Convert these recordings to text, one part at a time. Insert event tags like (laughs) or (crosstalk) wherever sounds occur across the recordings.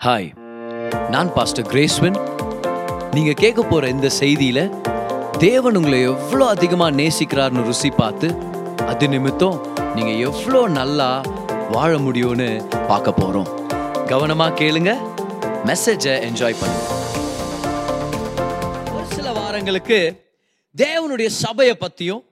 Hi நான் pastor கிரேஸ்வன் நீங்கள் கேட்க போற இந்த செய்தியில தேவன் உங்களை எவ்வளோ அதிகமா நேசிக்கிறார்னு ருசி பார்த்து அது நிமித்தம் நீங்கள் எவ்வளோ நல்லா வாழ முடியும்னு பார்க்க போறோம். கவனமா கேளுங்க மெசேஜை என்ஜாய் பண்ணுங்க. ஒரு சில வாரங்களுக்கு தேவனுடைய சபையை பத்தியும்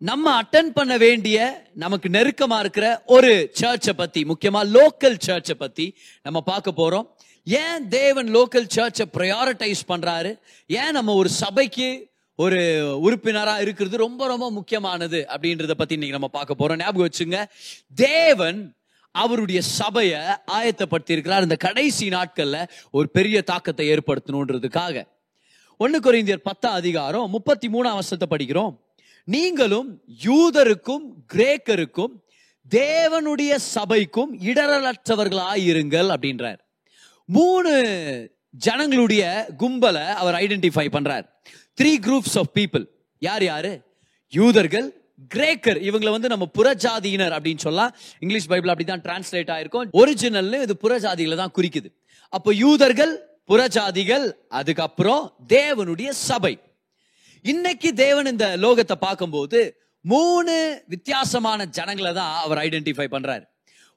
நம்ம அட்டன் பண்ண வேண்டிய நமக்கு நெருக்கமா இருக்கிற ஒரு சர்ச்சை பத்தி முக்கியமா லோக்கல் சர்ச்சை பத்தி நம்ம பார்க்க போறோம். ஏன் தேவன் லோக்கல் சர்ச்சை ப்ரையாரிட்டைஸ் பண்றாரு? ஏன் நம்ம ஒரு சபைக்கு ஒரு உறுப்பினராக இருக்கிறது ரொம்ப ரொம்ப முக்கியமானது அப்படின்றத பத்தி இன்னைக்கு நம்ம பார்க்க போறோம். ஞாபகம் வச்சுங்க தேவன் அவருடைய சபையை ஆயத்தப்படுத்தி இருக்கிறார் இந்த கடைசி நாட்கள்ல ஒரு பெரிய தாக்கத்தை ஏற்படுத்தணுன்றதுக்காக. ஒன்னு கொரிந்தியர் பத்தாம் அதிகாரம் முப்பத்தி மூணாம் வருஷத்தை படிக்கிறோம். நீங்களும் யூதருக்கும் கிரேக்கருக்கும் தேவனுடைய சபைக்கும் இடரலற்றவர்களாயிருங்கள் அப்படின்றார். மூணு ஜனங்களுடைய கும்பலை அவர் ஐடென்டிஃபை பண்றார். த்ரீ குரூப்ஸ் ஆஃப் பீப்புள் யார் யாரு? யூதர்கள் கிரேக்கர். இவங்களை வந்து நம்ம புறஜாதியினர் அப்படின்னு சொல்லலாம். இங்கிலீஷ் பைபிள் அப்படிதான் டிரான்ஸ்லேட் ஆயிருக்கும். ஒரிஜினல்னு இது புறஜாதிகளை தான் குறிக்குது. அப்போ யூதர்கள் புறஜாதிகள் அதுக்கப்புறம் தேவனுடைய சபை. இன்னைக்கு தேவன் இந்த லோகத்தை பார்க்கும்போது மூணு வித்தியாசமான ஜனங்களை தான் அவர் ஐடென்டிஃபை பண்றாரு.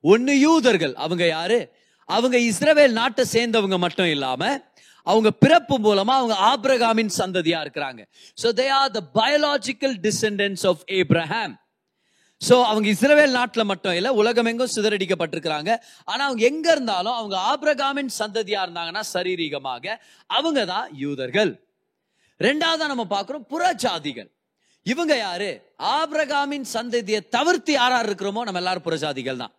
ஒன்னு யூதர்கள். அவங்க யாரு? அவங்க இஸ்ரவேல் நாட்டை சேர்ந்தவங்க மட்டும் இல்லாம அவங்க பிறப்பு மூலமா அவங்க ஆப்ரகாமின் சந்ததியா இருக்கிறாங்க. So they are the biological descendants of Abraham so அவங்க இஸ்ரவேல் நாட்டில் மட்டும் இல்லை உலகம் எங்கும் சிதறடிக்கப்பட்டிருக்கிறாங்க. ஆனா அவங்க எங்க இருந்தாலும் அவங்க ஆப்ரகாமின் சந்ததியா இருந்தாங்கன்னா சரீரீகமாக அவங்க தான் யூதர்கள். ரெண்டாவதா நம்ம பார்க்கிறோம் புறஜாதிகள். இவங்க யாரு? ஆபிரகாமின் சந்ததியை தவிர்த்து யாரா இருக்கிறோமோ நம்ம எல்லாரும் புறஜாதிகள் தான்.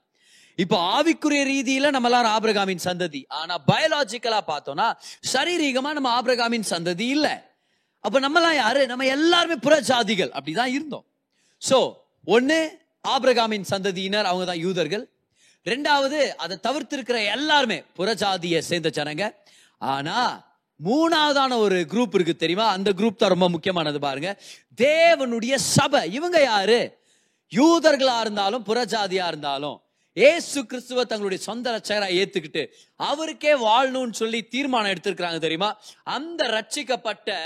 இப்போ ஆவிக்குரிய ரீதியில நம்ம எல்லாரும் ஆபிரகாமின் சந்ததி. ஆனா பயாலஜிக்கலா பார்த்தோம்னா சரீரீகமா நம்ம ஆபிரகாமின் சந்ததி இல்லை. அப்ப நம்மலாம் யாரு? நம்ம எல்லாருமே புறஜாதிகள். அப்படிதான் இருந்தோம். சோ ஒன்று ஆபிரகாமின் சந்ததியினர் அவங்க தான் யூதர்கள். ரெண்டாவது அதை தவிர்த்து இருக்கிற எல்லாருமே புறஜாதியை சேர்ந்த ஜனங்க. ஆனா மூணாவதான ஒரு குரூப் இருக்கு தெரியுமா? அந்த குரூப் தான் ரொம்ப முக்கியமானது பாருங்க. தேவனுடைய சபை. இவங்க யாரு? யூதர்களா இருந்தாலும் புறஜாதியா இருந்தாலும் ஏசு கிறிஸ்துவ தங்களுடைய சொந்த ரட்சகரா ஏத்துக்கிட்டு அவருக்கே வாழணும்னு சொல்லி தீர்மானம் எடுத்திருக்கிறாங்க தெரியுமா? அந்த ரட்சிக்கப்பட்ட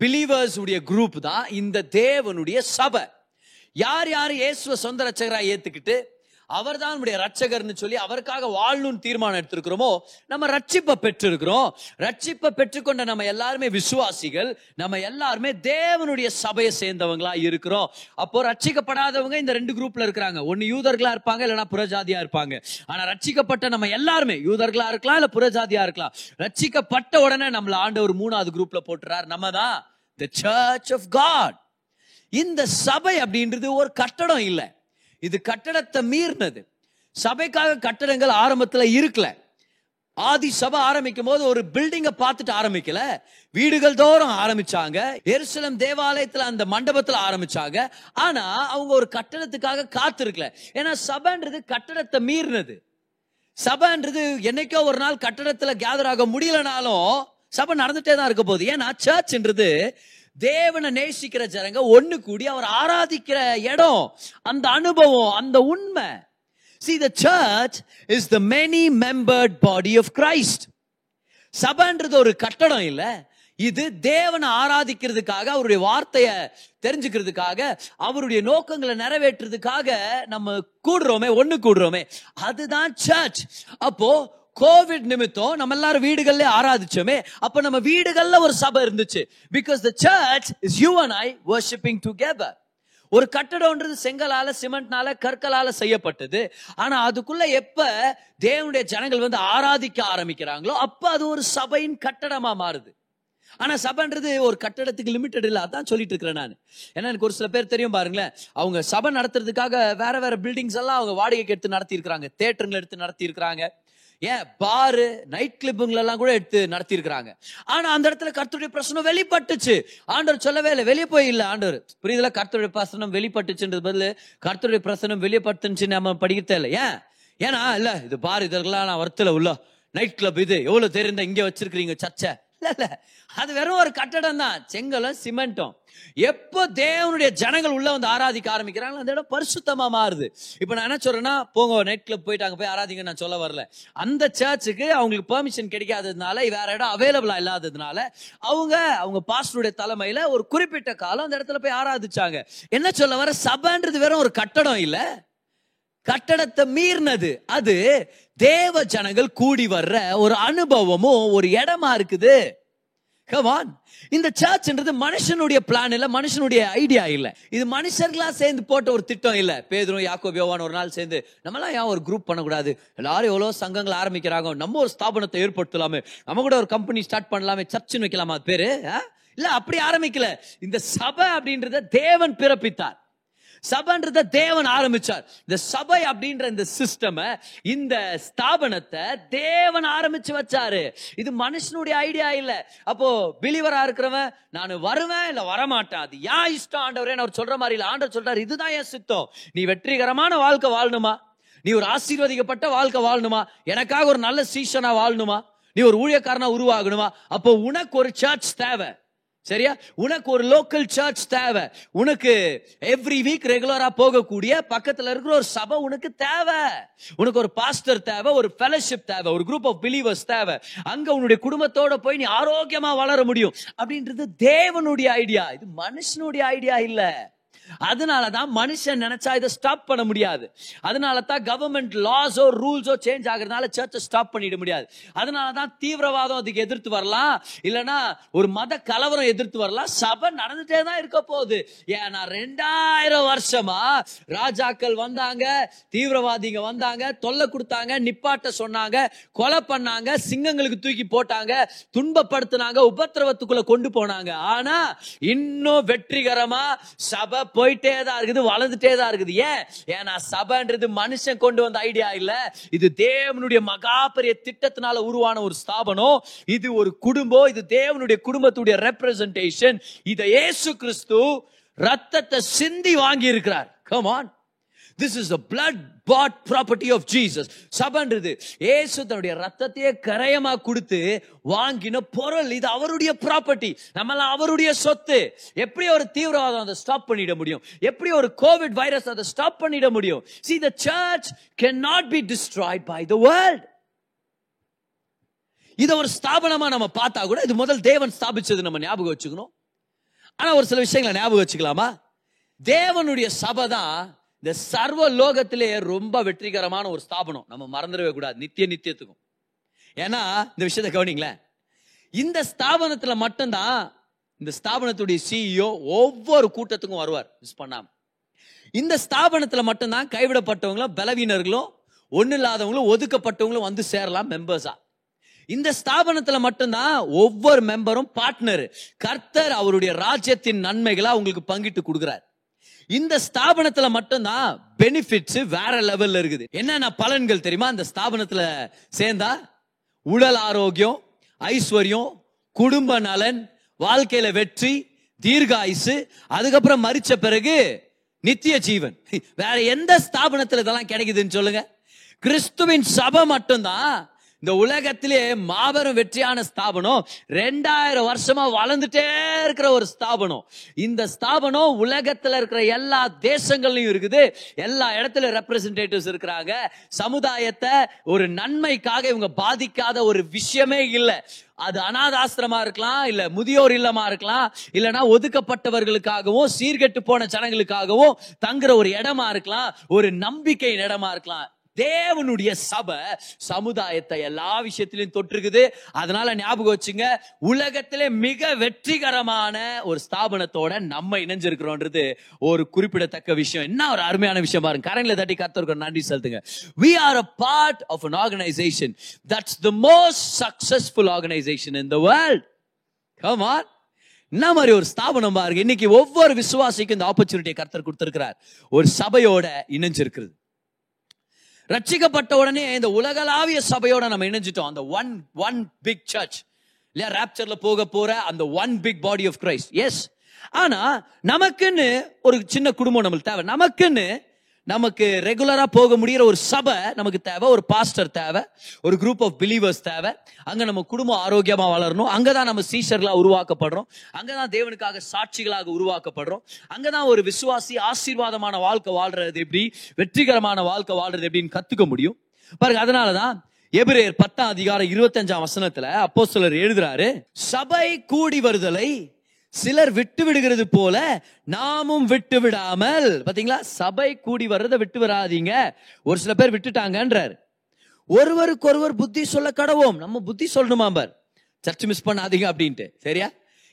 பிலீவர்ஸ் உடைய குரூப் தான் இந்த தேவனுடைய சபை. யார் யார்? இயேசுவ சொந்த ரச்சகரா ஏத்துக்கிட்டு அவர் தான் நம்முடைய ரட்சகர்னு சொல்லி அவருக்காக வாழணும்னு தீர்மானம் எடுத்திருக்கிறோமோ நம்ம ரட்சிப்பை பெற்றிருக்கிறோம். ரட்சிப்பை பெற்றுக்கொண்ட நம்ம எல்லாருமே விசுவாசிகள் நம்ம எல்லாருமே தேவனுடைய சபையை சேர்ந்தவங்களா இருக்கிறோம். அப்போ ரட்சிக்கப்படாதவங்க இந்த ரெண்டு குரூப்ல இருக்கிறாங்க. ஒன்னு யூதர்களா இருப்பாங்க இல்லைன்னா புறஜாதியா இருப்பாங்க. ஆனா ரட்சிக்கப்பட்ட நம்ம எல்லாருமே யூதர்களா இருக்கலாம் இல்ல புறஜாதியா இருக்கலாம் ரட்சிக்கப்பட்ட உடனே நம்மள ஆண்டவர் மூணாவது குரூப்ல போட்டுறாரு. நம்ம தான் த சர்ச் ஆஃப் காட் இந்த சபை அப்படின்றது ஒரு கட்டடம் இல்லை. இது கட்டடத்தை மீறினது. சபைக்காக கட்டடங்கள் ஆரம்பத்தில் இருக்கல. ஆதி சபை ஆரம்பிக்கும் போது ஒரு பில்டிங்கை பார்த்துட்டு ஆரம்பிக்கல. வீடுகள் தோறும் ஆரம்பிச்சாங்க. எருசலம் தேவாலயத்தில் அந்த மண்டபத்தில் ஆரம்பிச்சாங்க. ஆனா அவங்க ஒரு கட்டடத்துக்காக காத்திருக்கல. ஏன்னா சபைன்றது கட்டடத்தை மீறினது. சபைன்றது என்னைக்கோ ஒரு நாள் கட்டடத்தில் கேதர் ஆக முடியலனாலும் சபை நடந்துட்டே தான் இருக்க போகுது. ஏன்னா சர்ச்ன்றது தேவனை நேசிக்கிற ஜனங்க ஒண்ணு கூடி அவர் ஆராதிக்கிற இடம் அந்த அனுபவம் அந்த உண்மை. See, the church is the many membered body of Christ. சபைன்றது ஒரு கட்டடம் இல்ல. இது தேவனை ஆராதிக்கிறதுக்காக அவருடைய வார்த்தையை தெரிஞ்சுக்கிறதுக்காக அவருடைய நோக்கங்களை நிறைவேற்றுறதுக்காக நம்ம கூடுறோமே ஒன்று கூடுறோமே. அதுதான் சர்ச் அப்போ கோவிட் நிமித்தம் நம்ம எல்லாரும் வீடுகள்ல ஆராதிச்சோமே. அப்ப நம்ம வீடுகள்ல ஒரு சபை இருந்துச்சு. Because the church is you and I worshipping together ஒரு கட்டடம்ன்றது செங்கலால சிமெண்ட்னால கற்களால செய்யப்பட்டது. ஆனா அதுக்குள்ள எப்ப தேவனுடைய ஜனங்கள் வந்து ஆராதிக்க ஆரம்பிக்கிறாங்களோ அப்ப அது ஒரு சபையின் கட்டடமா மாறுது. ஆனா சபைன்றது ஒரு கட்டடத்துக்கு லிமிட்டட் இல்ல. அதான் சொல்லிட்டு இருக்கிறேன் நான். ஏன்னா எனக்கு ஒரு சில பேர் தெரியும் பாருங்களேன். அவங்க சபை நடத்துறதுக்காக வேற வேற பில்டிங்ஸ் எல்லாம் அவங்க வாடகைக்கு எடுத்து நடத்தி இருக்கிறாங்க தேட்டருங்களை எடுத்து நடத்தி இருக்கிறாங்க ஏன்? பாரு நைட் கிளிப்புங்களெல்லாம் கூட எடுத்து நடத்தி இருக்கிறாங்க ஆனா அந்த இடத்துல கர்த்தருடைய பிரசனம் வெளிப்பட்டுச்சு. ஆண்டவர் சொல்லவே இல்லை வெளியே போய் இல்லை ஆண்டவர். புரியுதுல? கர்த்தருடைய பிரசனம் வெளிப்பட்டுச்சுன்றது பதில் கர்த்தருடைய பிரசனம் வெளியப்பட்டுச்சு நம்ம படிக்கிறதே இல்லை. ஏன்? ஏன்னா இல்ல இது பாரு இதெல்லாம் நான் வருத்தல உள்ள நைட் கிளப் இது. எவ்வளவு தெரிந்த இங்க வச்சிருக்கிறீங்க சர்ச்சை? இல்ல அது வெறும் ஒரு கட்டடம் தான். செங்கலும் சிமெண்ட்டும். எப்போ தேவனுடைய ஜனங்கள் உள்ள வந்து ஆராதிக்க ஆரம்பிக்கிறாங்களோ அந்த இடம் பரிசுத்தமா மாறுது. இப்போ நான் என்ன சொல்றேன்னா போங்க நைட் கிளப் போயிட்டு போய் ஆராதிங்க நான் சொல்ல வரல. அந்த சர்ச்சுக்கு அவங்களுக்கு பெர்மிஷன் கிடைக்காததுனால வேற இடம் அவைலபிளா இல்லாததுனால அவங்க அவங்க பாஸ்டருடைய தலைமையில ஒரு குறிப்பிட்ட காலம் அந்த இடத்துல போய் ஆராதிச்சாங்க. என்ன சொல்ல வர? சபைன்றது வெறும் ஒரு கட்டடம் இல்லை. கட்டடத்தை மீறினது. அது தேவ ஜனங்கள் கூடி வர்ற ஒரு அனுபவமும் ஒரு இடமா இருக்குது. கவான் இந்த சர்ச்ன்றது மனுஷனுடைய பிளான் இல்ல மனுஷனுடைய ஐடியா இல்ல. இது மனுஷர்களா சேர்ந்து போட்ட ஒரு திட்டம் இல்ல. பேதரும் யாக்கோ யோவான் ஒரு நாள் சேர்ந்து நம்மளாம் ஏன் ஒரு குரூப் பண்ணக்கூடாது? எல்லாரும் எவ்வளவு சங்கங்கள் ஆரம்பிக்கிறாங்க? நம்ம ஒரு ஸ்தாபனத்தை ஏற்படுத்தலாமே. நம்ம கூட ஒரு கம்பெனி ஸ்டார்ட் பண்ணலாமே. சர்ச்சுன்னு வைக்கலாமா? அது பேரு ஆ? இல்ல அப்படி ஆரம்பிக்கல. இந்த சபை அப்படின்றத தேவன் பிறப்பித்தார். சபைன்றத தேவன் ஆரம்பிச்சார். இந்த சபை அப்படின்ற இந்த சிஸ்டம் இந்த ஸ்தாபனத்தை தேவன் ஆரம்பிச்சு வச்சாரு. இது மனுஷனுடைய ஐடியா இல்ல. அப்போ பிலிவரா இருக்கிறவன் நான் வருவேன் இல்ல வரமாட்டேன். அது ஏன் இஷ்டம் ஆண்டவரே? அவர் சொல்ற மாதிரி இல்ல. ஆண்டவர் சொல்றாரு இதுதான் என் சித்தம். நீ வெற்றிகரமான வாழ்க்கை வாழணுமா? நீ ஒரு ஆசீர்வதிக்கப்பட்ட வாழ்க்கை வாழணுமா? எனக்காக ஒரு நல்ல சீசனா வாழணுமா? நீ ஒரு ஊழியக்காரனா உருவாகணுமா? அப்போ உனக்கு ஒரு சர்ச் தேவை. சரியா? உனக்கு ஒரு லோக்கல் சர்ச் தேவை. உனக்கு எவ்ரி வீக் ரெகுலரா போகக்கூடிய பக்கத்துல இருக்கிற ஒரு சபை உனக்கு தேவை. உனக்கு ஒரு பாஸ்டர் தேவை ஒரு ஃபெலோஷிப் தேவை ஒரு குரூப் ஆஃப் பிலீவர்ஸ் தேவை. அங்க உன்னுடைய குடும்பத்தோட போய் நீ ஆரோக்கியமா வளர முடியும். அப்படின்றது தேவனுடைய ஐடியா இது மனுஷனுடைய ஐடியா இல்ல. அதனால தான் மனுஷன் நினைச்சா இதை ஸ்டாப் பண்ண முடியாது. அதனால தான் கவர்மெண்ட் லாஸோ ரூல்ஸோ சேஞ்ச் ஆகுறதுனால சர்ச்சை ஸ்டாப் பண்ணிட முடியாது. அதனால தான் தீவிரவாதம் அதுக்கு எதிர்த்து வரலாம். இல்லைனா ஒரு மத கலவரம் எதிர்த்து வரலாம். சபை நடந்துட்டே தான் இருக்க போகுது. ஏன்னா ரெண்டாயிரம் வருஷமா ராஜாக்கள் வந்தாங்க தீவிரவாதிங்க வந்தாங்க தொல்லை கொடுத்தாங்க நிப்பாட்ட சொன்னாங்க கொலை பண்ணாங்க சிங்கங்களுக்கு தூக்கி போட்டாங்க துன்பப்படுத்தினாங்க உபத்திரவத்துக்குள்ள கொண்டு போனாங்க. ஆனா இன்னும் வெற்றிகரமா சபை போயிட்டே தான் இருக்குது வளர்ந்துட்டே தான் இருக்குது. ஏன்? ஏன்னா சபைன்றது மனுஷன் கொண்டு வந்த ஐடியா இல்ல. இது தேவனுடைய மகா பெரிய திட்டத்தினால உருவான ஒரு ஸ்தாபனம். இது ஒரு குடும்பம். இது தேவனுடைய குடும்பத்துடைய ரெப்ரசன்டேஷன் இதை ஏசு கிறிஸ்து ரத்தத்தை சிந்தி வாங்கி இருக்கிறார் come on this is the blood bought property of Jesus சபன்றது ஏசு தன்னுடைய ரத்தத்தையே கரையமா கொடுத்து வாங்கின பொருள். இது அவருடைய ப்ராப்பர்ட்டி நம்மளாம் அவருடைய சொத்து. எப்படி ஒரு தீவிரவாதம் அதை ஸ்டாப் பண்ணிட முடியும்? எப்படி ஒரு கோவிட் வைரஸ் அதை ஸ்டாப் பண்ணிட முடியும்? See the church can not be destroyed by the world இதை ஒரு ஸ்தாபனமா நம்ம பார்த்தா கூட இது முதல் தேவன் ஸ்தாபிச்சது நம்ம ஞாபகம் வச்சுக்கணும். ஆனா ஒரு சில விஷயங்களை ஞாபகம் வச்சுக்கலாமா? தேவனுடைய சபை தான் இந்த சர்வ லோகத்திலே ரொம்ப வெற்றிகரமான ஒரு ஸ்தாபனம். நம்ம மறந்துடவே கூடாது. நித்திய நித்தியத்துக்கும். ஏன்னா இந்த விஷயத்தை கவனிங்களேன். இந்த ஸ்தாபனத்துல மட்டும்தான் இந்த ஸ்தாபனத்துடைய சிஇஓ ஒவ்வொரு கூட்டத்துக்கும் வருவார். மிஸ் பண்ணாம. இந்த ஸ்தாபனத்துல மட்டும்தான் கைவிடப்பட்டவங்களும் பலவீனர்களும் ஒன்றும் இல்லாதவங்களும் ஒதுக்கப்பட்டவங்களும் வந்து சேரலாம் மெம்பர்ஸா இந்த ஸ்தாபனத்துல மட்டும்தான் ஒவ்வொரு மெம்பரும் பார்ட்னர் கர்த்தர் அவருடைய ராஜ்யத்தின் நன்மைகளை அவங்களுக்கு பங்கிட்டு கொடுக்குறாரு. இந்த ஸ்தாபனத்துல மட்டும்தான் பெனிஃபிட்ஸ் வேற லெவல்ல இருக்குது. என்னென்ன பலன்கள் தெரியுமா? அந்த ஸ்தாபனத்துல சேர்ந்தா உடல் ஆரோக்கியம் ஐஸ்வர்யம் குடும்ப நலன் வாழ்க்கையில வெற்றி தீர்காயுசு அதுக்கப்புறம் மறிச்ச பிறகு நித்திய ஜீவன். வேற எந்த ஸ்தாபனத்துல இதெல்லாம் கிடைக்குதுன்னு சொல்லுங்க? கிறிஸ்துவின் சபை மட்டும்தான் இந்த உலகத்திலே மாபெரும் வெற்றியான ஸ்தாபனம் ரெண்டாயிரம் வருஷமா வளர்ந்துட்டே இருக்கிற ஒரு ஸ்தாபனம். இந்த ஸ்தாபனம் உலகத்துல இருக்கிற எல்லா தேசங்கள்லயும் இருக்குது. எல்லா இடத்துல ரெப்ரசன்டேட்டிவ்ஸ் இருக்கிறாங்க. சமுதாயத்தை ஒரு நன்மைக்காக இவங்க பாதிக்காத ஒரு விஷயமே இல்லை. அது அனாதாசிரமா இருக்கலாம் இல்ல முதியோர் இல்லமா இருக்கலாம் இல்லனா ஒதுக்கப்பட்டவர்களுக்காகவும் சீர்கெட்டு போன ஜனங்களுக்காகவும் தங்குற ஒரு இடமா இருக்கலாம் ஒரு நம்பிக்கையின் இடமா இருக்கலாம். தேவனுடைய சபை சமுதாயத்தை எல்லா விஷயத்திலையும் தொற்றுக்குது அதனால ஞாபகம் வச்சுங்க உலகத்திலே மிக வெற்றிகரமான ஒரு ஸ்தாபனத்தோட நம்ம இணைஞ்சிருக்கிறோன்றது ஒரு குறிப்பிடத்தக்க விஷயம். என்ன ஒரு அருமையான விஷயம் பாருங்க. கரங்களை தட்டி கத்திருக்கோம் நன்றி செலுத்துங்க. We are a part of an organization that's the most successful organization in the world come என்ன மாதிரி ஒரு ஸ்தாபனம் பாருங்க. இன்னைக்கு ஒவ்வொரு விசுவாசிக்கும் இந்த ஆப்பர்ச்சுனிட்டியை கர்த்தர் கொடுத்திருக்கிறார். ஒரு சபையோட இணைஞ்சிருக்கிறது. ரட்சிக்கப்பட்ட உடனே இந்த உலகளாவிய சபையோட நம்ம இணைஞ்சிட்டோம். அந்த ஒன் ஒன் பிக் சர்ச் இல்லையா ராப்சர்ல போக போற அந்த one big body of Christ yes ஆனா நமக்குன்னு ஒரு சின்ன குடும்பம் நம்மளுக்கு தேவை. நமக்குன்னு நமக்கு ரெகுலரா போக முடியிற ஒரு சபை நமக்கு தேவை ஒரு பாஸ்டர் தேவை ஒரு குரூப் ஆஃப் பிலீவர்ஸ் தேவை. அங்க நம்ம குடும்பம் ஆரோக்கியமா வளரணும். அங்கதான் நம்ம சீஷர்களா உருவாக்கப்படுறோம். அங்கதான் தேவனுக்காக சாட்சிகளாக உருவாக்கப்படுறோம். அங்கதான் ஒரு விசுவாசி ஆசீர்வாதமான வாழ்க்கை வாழ்றது எப்படி வெற்றிகரமான வாழ்க்கை வாழ்றது எப்படின்னு கத்துக்க முடியும். பாருங்க அதனாலதான் எபிரேர் பத்தாம் அதிகாரம் இருபத்தஞ்சாம் வசனத்துல அப்போ சிலர் எழுதுறாரு சபை கூடி வருதலை சிலர் விட்டு விடுகிறது போல நாமும் விட்டு விடாமல். பாத்தீங்களா? சபை கூடி வர்றதை விட்டு வராதீங்க. ஒரு சில பேர் விட்டுட்டாங்கன்றார். ஒருவருக்கு ஒருவர் புத்தி சொல்ல கடவோம். நம்ம புத்தி சொல்லணுமா பார் சர்ச் மிஸ் பண்ணாதீங்க அப்படின்ட்டு. சரியா?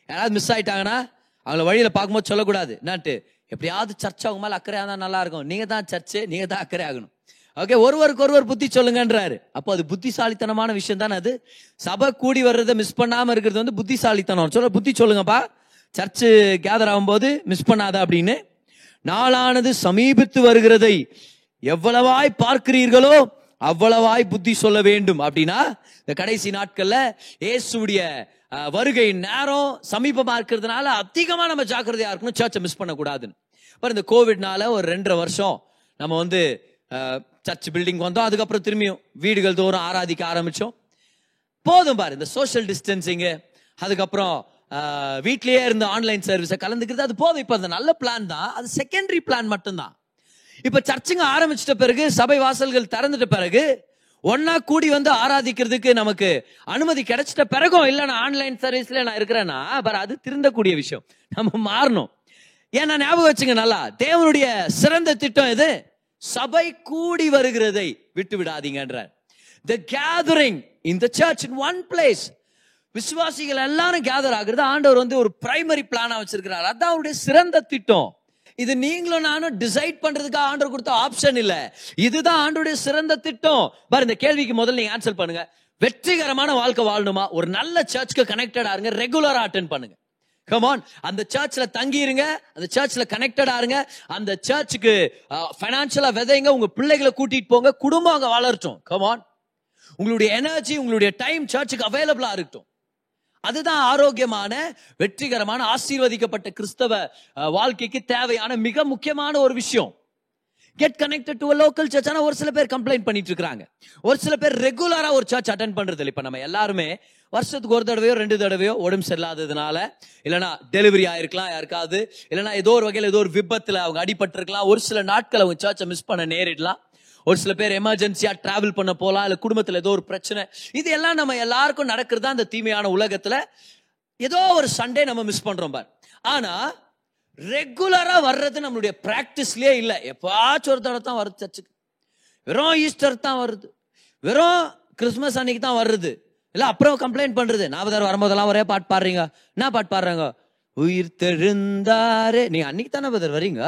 யாராவது மிஸ் ஆயிட்டாங்கன்னா அவங்கள வழியில பார்க்கும்போது சொல்லக்கூடாது. என்னான்ட்டு? எப்படியாவது சர்ச் அவங்க மேலே அக்கறையாக தான் நல்லா இருக்கும். நீங்க தான் சர்ச்சு நீங்க தான் அக்கறை ஆகணும். ஓகே ஒருவருக்கு ஒருவர் புத்தி சொல்லுங்கன்றாரு. அப்போ அது புத்திசாலித்தனமான விஷயம் தானே அது? சபை கூடி வர்றதை மிஸ் பண்ணாம இருக்கிறது வந்து புத்திசாலித்தனம். சொல்ல புத்தி சொல்லுங்கப்பா. சர்ச்சு கேதர் ஆகும்போது மிஸ் பண்ணாத அப்படின்னு நாளானது சமீபித்து வருகிறதை எவ்வளவாய் பார்க்கிறீர்களோ அவ்வளவாய் புத்தி சொல்ல வேண்டும். அப்படின்னா இந்த கடைசி நாட்கள்ல இயேசுடைய வருகை நேரம் சமீபமா இருக்கிறதுனால அதிகமா நம்ம ஜாக்கிரதையா இருக்கணும் சர்ச்சை மிஸ் பண்ணக்கூடாதுன்னு. அப்புறம் இந்த கோவிட்னால ஒரு ரெண்டரை வருஷம் நம்ம வந்து சர்ச் பில்டிங் வந்தோம். அதுக்கப்புறம் திரும்பியும் வீடுகள் தோறும் ஆராதிக்க ஆரம்பிச்சோம். போதும் பாரு இந்த சோஷியல் டிஸ்டன்சிங்கு அதுக்கப்புறம் வீட்லயே இருந்து ஆன்லைன் சர்வீஸை கலந்துக்கிறது அது போதும். இப்போ அந்த நல்ல பிளான் தான். அது செகண்டரி பிளான் மட்டும்தான். இப்போ சர்ச்சுங்க ஆரம்பிச்சிட்ட பிறகு சபை வாசல்கள் திறந்துட்ட பிறகு ஒன்னா கூடி வந்து ஆராதிக்கிறதுக்கு நமக்கு அனுமதி கிடைச்சிட்ட பிறகும் இல்லை நான் ஆன்லைன் சர்வீஸ்ல நான் இருக்கிறேன்னா பர் அது திருந்தக்கூடிய விஷயம். நம்ம மாறணும். ஏன்னா ஞாபகம் வச்சுங்க நல்லா தேவனுடைய சிறந்த திட்டம் எது? சபை கூடி வருகிறதை விட்டு விடாதீங்கன்றார் the gathering in the church in one place விசுவாசிகள் எல்லாரும் கேதர் ஆகுறது ஆண்டவர் வந்து ஒரு பிரைமரி பிளானா வச்சிருக்கிறார். அதான் அவருடைய சிறந்த திட்டம். இது நீங்களும் நானும் டிசைட் பண்றதுக்காக ஆண்டவர் கொடுத்த ஆப்ஷன் இல்ல. இதுதான் ஆண்டோடைய சிறந்த திட்டம். பாரு இந்த கேள்விக்கு முதல்ல நீங்க ஆன்சர் பண்ணுங்க. வெற்றிகரமான வாழ்க்கை வாழணுமா? ஒரு நல்ல சர்ச்சுக்கு கனெக்டடா இருங்க ரெகுலரா அட்டன் பண்ணுங்க. கமான் அந்த சர்ச்சில் தங்கிருங்க அந்த சர்ச்சில் கனெக்டடா இருங்க. அந்த சர்ச்சுக்கு ஃபைனான்சியலாக விதைங்க உங்கள் பிள்ளைகளை கூட்டிகிட்டு போங்க குடும்பம் அங்கே வளரட்டும். கமான் உங்களுடைய எனர்ஜி உங்களுடைய டைம் சர்ச்சுக்கு அவைலபிளாக இருக்கட்டும். அதுதான் ஆரோக்கியமான வெற்றிகரமான ஆசீர்வதிக்கப்பட்ட கிறிஸ்தவ வாழ்க்கைக்கு தேவையான மிக முக்கியமான ஒரு விஷயம். Get connected to local church ஆனால் ஒரு சில பேர் கம்ப்ளைண்ட் பண்ணிட்டு இருக்காங்க ஒரு சில பேர் ரெகுலராக ஒரு சர்ச் அட்டன் பண்ணுறது இல்லை இப்போ நம்ம எல்லாருமே வருஷத்துக்கு ஒரு தடவையோ ரெண்டு தடவையோ உடம்பு சரியில்லாததுனால இல்லைனா டெலிவரி ஆயிருக்கலாம் யாருக்காவது. இல்லைனா ஏதோ ஒரு வகையில் ஏதோ ஒரு விபத்தில் அவங்க அடிபட்டிருக்கலாம். ஒரு சில நாட்கள் அவங்க சர்ச்சை மிஸ் பண்ண நேரிடலாம். ஒரு சில பேர் எமர்ஜென்சியா டிராவல் பண்ண போலாம் இல்ல குடும்பத்துல ஏதோ ஒரு பிரச்சனை. இது எல்லாம் நம்ம எல்லாருக்கும் நடக்கிறதா அந்த தீமையான உலகத்துல? ஏதோ ஒரு சண்டே நம்ம மிஸ் பண்றோம் பார். ஆனா ரெகுலரா வர்றது நம்மளுடைய பிராக்டிஸ்லயே இல்ல. எப்பாச்சும் ஒரு தடவை தான் வருது சர்ச்சுக்கு வெறும் ஈஸ்டர் தான் வருது. வெறும் கிறிஸ்மஸ் அன்னைக்கு தான் வருது. இல்ல அப்புறம் கம்ப்ளைண்ட் பண்றது. நாற்பதாயிரம் வரும்போதெல்லாம் ஒரே பாட்டு பாடுறீங்க. என்ன பாட்டு பாடுறாங்க? உயிர் தெழுந்தாரே. நீ அன்னைக்கு தானே பதர் வரீங்க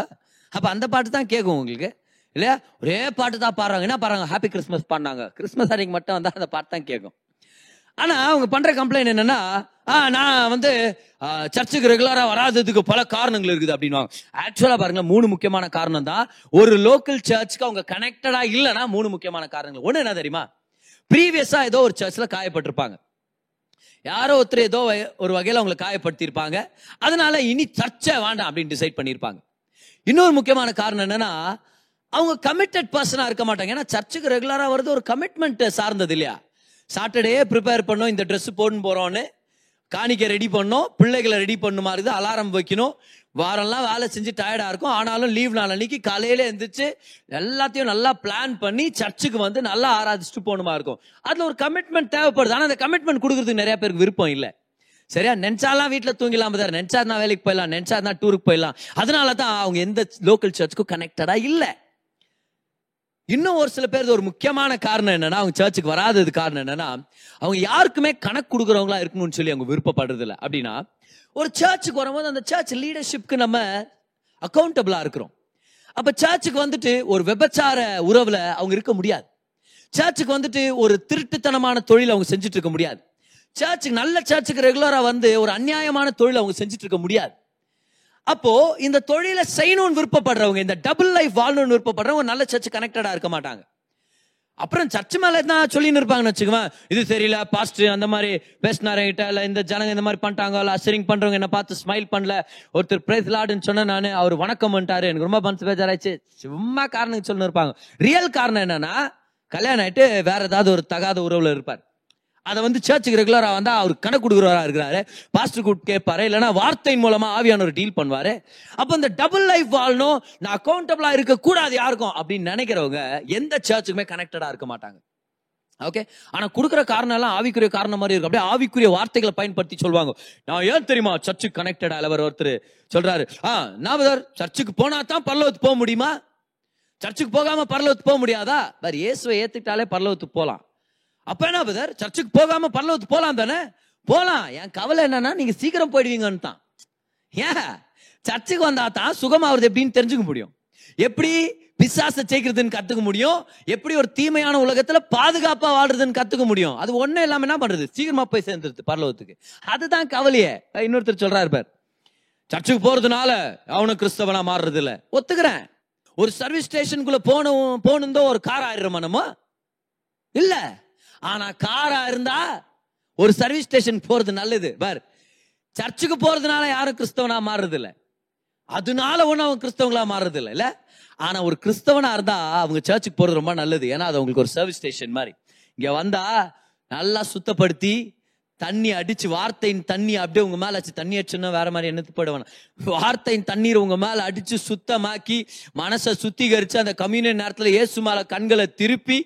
அப்ப அந்த பாட்டு தான் கேட்கும் உங்களுக்கு. இல்லையா? ஒரே பாட்டு தான் பாடுறாங்க. என்ன பாடுறாங்க? ஹாப்பி கிறிஸ்மஸ் பாடினாங்க. கிறிஸ்மஸ் அன்னைக்கு மட்டும் வந்தால் அந்த பாட்டு தான் கேட்கும் ஆனா அவங்க பண்ற கம்ப்ளைண்ட் என்னன்னா ஆ, நான் வந்து சர்ச்சுக்கு ரெகுலரா வராததுக்கு பல காரணங்கள் இருக்குது அப்படின்வாங்க ஆக்சுவலா பாருங்க மூணு முக்கியமான காரணம் தான். ஒரு லோக்கல் சர்ச்சுக்கு அவங்க கனெக்டடா இல்லைன்னா மூணு முக்கியமான காரணங்கள். ஒண்ணு என்ன தெரியுமா? ப்ரீவியஸா ஏதோ ஒரு சர்ச்ல காயப்பட்டிருப்பாங்க. யாரோ ஒருத்தர் ஏதோ ஒரு வகையில அவங்களை காயப்படுத்தியிருப்பாங்க. அதனால இனி சர்ச்சை வேண்டாம் அப்படின்னு டிசைட் பண்ணியிருப்பாங்க. இன்னொரு முக்கியமான காரணம் என்னன்னா அவங்க கமிட்டட் பர்சனாக இருக்க மாட்டாங்க. ஏன்னா சர்ச்சுக்கு ரெகுலராக வருது ஒரு கமிட்மெண்ட் சார்ந்தது இல்லையா? சாட்டர்டே ப்ரிப்பேர் பண்ணோம் இந்த ட்ரெஸ் போடணும் போகிறோன்னு காணிக்கை ரெடி பண்ணோம் பிள்ளைகளை ரெடி பண்ணமாதிரி தான் அலாரம் வைக்கணும். வாரம்லாம் வேலை செஞ்சு டயர்டாக இருக்கும். ஆனாலும் லீவ் நாள் அன்னைக்கு காலையில் எந்திரிச்சு எல்லாத்தையும் நல்லா பிளான் பண்ணி சர்ச்சுக்கு வந்து நல்லா ஆராதிச்சுட்டு போகணுமா இருக்கும். அதில் ஒரு கமிட்மெண்ட் தேவைப்படுது. ஆனால் அந்த கமிட்மெண்ட் கொடுக்குறதுக்கு நிறைய பேருக்கு விருப்பம் இல்லை. சரியா? நென்சாலாம் வீட்டில் தூங்கிலாம் தான் நென்ச்சா தான் வேலைக்கு போயிடலாம். நென்ச்சா தான் டூருக்கு போயிடலாம். அதனால தான் அவங்க எந்த லோக்கல் சர்ச்சுக்கும் கனெக்டடாக இல்லை. இன்னும் ஒரு சில பேர் ஒரு முக்கியமான காரணம் என்னன்னா அவங்க சர்ச்சுக்கு வராதது காரணம் என்னன்னா அவங்க யாருக்குமே கணக்கு கொடுக்குறவங்களா இருக்கணும்னு சொல்லி அவங்க விருப்பப்படுறது இல்லை அப்படின்னா ஒரு சர்ச்சுக்கு வரும்போது அந்த சர்ச் லீடர்ஷிப்க்கு நம்ம அக்கௌண்டபிளா இருக்கிறோம். அப்ப சர்ச்சுக்கு வந்துட்டு ஒரு விபச்சார உறவுல அவங்க இருக்க முடியாது. சர்ச்சுக்கு வந்துட்டு ஒரு திருட்டுத்தனமான தொழில் அவங்க செஞ்சுட்டு இருக்க முடியாது. சர்ச்சுக்கு நல்ல சர்ச்சுக்கு ரெகுலரா வந்து ஒரு அநியாயமான தொழில் அவங்க செஞ்சுட்டு இருக்க முடியாது. அப்போ இந்த தொழிலை செய்யணும்னு விருப்பப்படுறவங்க இந்த டபுள் லைஃப் வாழணும்னு விருப்பப்படுறவங்க நல்ல சர்ச் கனெக்டடா இருக்க மாட்டாங்க. அப்புறம் சர்ச் மேல தான் சொல்லின்னு இருப்பாங்கன்னு வச்சுக்கோங்க இது தெரியல பாஸ்ட் அந்த மாதிரி பேசினாருங்கிட்ட இல்லை இல்ல இந்த ஜனங்க இந்த மாதிரி பண்ணிட்டாங்க இல்ல அசரிங் பண்றவங்க என்ன பார்த்து ஸ்மைல் பண்ணல. ஒருத்தர் பிரைஸ் லாடுன்னு சொன்ன நான் அவர் வணக்கம் பண்ணிட்டாரு எனக்கு ரொம்ப மனசு பேஜாராச்சு சும்மா காரணம் சொல்லி இருப்பாங்க. ரியல் காரணம் என்னன்னா கல்யாணம் ஆயிட்டு வேற ஏதாவது ஒரு தகாத உறவுல இருப்பார். அதை வந்து சர்ச்சுக்கு ரெகுலராக வந்தா அவர் கணக்கு கொடுக்குறவராக இருக்கிறாரு. பாஸ்டர் கூட்டு கேட்பாரு. இல்லைன்னா வார்த்தையின் மூலமா ஆவியானவர் டீல் பண்ணுவாரு. அப்போ இந்த டபுள் லைஃப் வாழணும். நான் அக்கௌண்டபிளாக இருக்கக்கூடாது யாருக்கும் அப்படின்னு நினைக்கிறவங்க எந்த சர்ச்சுக்குமே கனெக்டடாக இருக்க மாட்டாங்க. ஓகே ஆனால் கொடுக்குற காரணம் எல்லாம் ஆவிக்குரிய காரணம் மாதிரி இருக்கும். அப்படியே ஆவிக்குரிய வார்த்தைகளை பயன்படுத்தி சொல்லுவாங்க. நான் ஏன் தெரியுமா சர்ச்சுக்கு கனெக்டட் அவர் ஒருத்தர் சொல்றாரு. ஆ நாவதர் சர்ச்சுக்கு போனா தான் பரலோகத்துக்கு போக முடியுமா? சர்ச்சுக்கு போகாம பரலோகத்துக்கு போக முடியாதா? வேற இயேசுவை ஏத்துக்கிட்டாலே பரலவத்துக்கு போகலாம் அப்ப என்ன பதர் சர்ச்சுக்கு போகாம பல்லவத்து போலாம் தானே? போலாம். என் கவலை என்னன்னா நீங்க சீக்கிரம் போயிடுவீங்கன்னு தான் ஏன்? சர்ச்சுக்கு வந்தா தான் சுகமாவது எப்படின்னு தெரிஞ்சுக்க முடியும். எப்படி பிசாச ஜெயிக்கிறதுன்னு கத்துக்க முடியும்? எப்படி ஒரு தீமையான உலகத்துல பாதுகாப்பா வாழ்றதுன்னு கத்துக்க முடியும்? அது ஒண்ணு இல்லாம என்ன பண்றது? சீக்கிரமா போய் சேர்ந்துருது பரலோகத்துக்கு. அதுதான் கவலையே. இன்னொருத்தர் சொல்றாரு பார். சர்ச்சுக்கு போறதுனால அவனும் கிறிஸ்தவனா மாறுறது இல்ல ஒத்துக்கிறேன். ஒரு சர்வீஸ் ஸ்டேஷனுக்குள்ள போனும் போனுந்தோ ஒரு கார் ஆயிடுறோமா நம்ம? இல்ல. ஆனா காரா இருந்தா ஒரு சர்வீஸ் ஸ்டேஷன் போறது நல்லது. பார் சர்ச்சுக்கு போறதுனால யாரும் கிறிஸ்தவனா மாறுறது இல்லை அதனால ஒண்ணு அவங்க கிறிஸ்தவங்களா மாறுறது இல்லை? இல்ல ஆனா ஒரு கிறிஸ்தவனா இருந்தா அவங்க சர்ச்சுக்கு போறது ரொம்ப நல்லது. ஏன்னா அது அவங்களுக்கு ஒரு சர்வீஸ் ஸ்டேஷன் மாதிரி. இங்க வந்தா நல்லா சுத்தப்படுத்தி தண்ணி அடிச்சு வார்த்தையின் தண்ணி அப்படியே உங்க மேல வச்சு தண்ணி அடிச்சுன்னா வேற மாதிரி என்னத்து போயிடுவாங்க வார்த்தையின் தண்ணீர் உங்க மேல அடிச்சு சுத்தமாக்கி மனசை சுத்திகரிச்சு அந்த கம்யூனியன் நேரத்துல இயேசு மேல கண்களை திருப்பி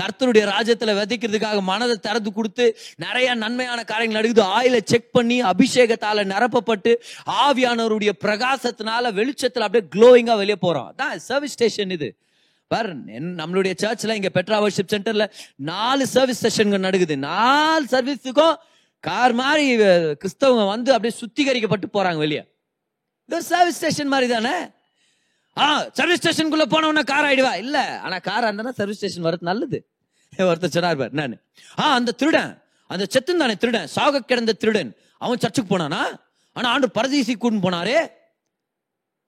கர்த்தருடைய ராஜ்யத்தில் விதைக்கிறதுக்காக மனதை திறந்து கொடுத்து நிறைய நன்மையான காரியங்கள் நடக்குது. ஆயில செக் பண்ணி அபிஷேகத்தால நிரப்பப்பட்டு ஆவியானவருடைய பிரகாசத்தினால வெளிச்சத்தில் அப்படியே க்ளோயிங்கா வெளியே போறோம். அதான் சர்வீஸ் ஸ்டேஷன் இது. பாரு நம்மளுடைய சர்ச்ல இங்க பெட்ரா வர்ஷிப் சென்டர்ல நாலு சர்வீஸ் செஷன்கள் நடக்குது. நாலு சர்வீஸுக்கும் கார் மாதிரி கிறிஸ்தவங்க வந்து அப்படியே சுத்திகரிக்கப்பட்டு போறாங்க வெளியே. இது ஒரு சர்வீஸ் ஸ்டேஷன் மாதிரி தானே? ஆ சர்வீஸ் ஸ்டேஷனுக்குள்ள போனவன கார் ஆயிடுவா. இல்ல ஆனா கார் இருந்தா சர்வீஸ் ஸ்டேஷன் வரது நல்லது. ஒருத்தர் சொன்னார் பார் நான். ஆ அந்த திருடன் அந்த செத்துன் தானே திருடன் சாக கிடந்த திருடன். அவன் சர்ச்சுக்கு போனானா? ஆனா ஆண்டு பரதீசி கூட்டின்னு போனாரே.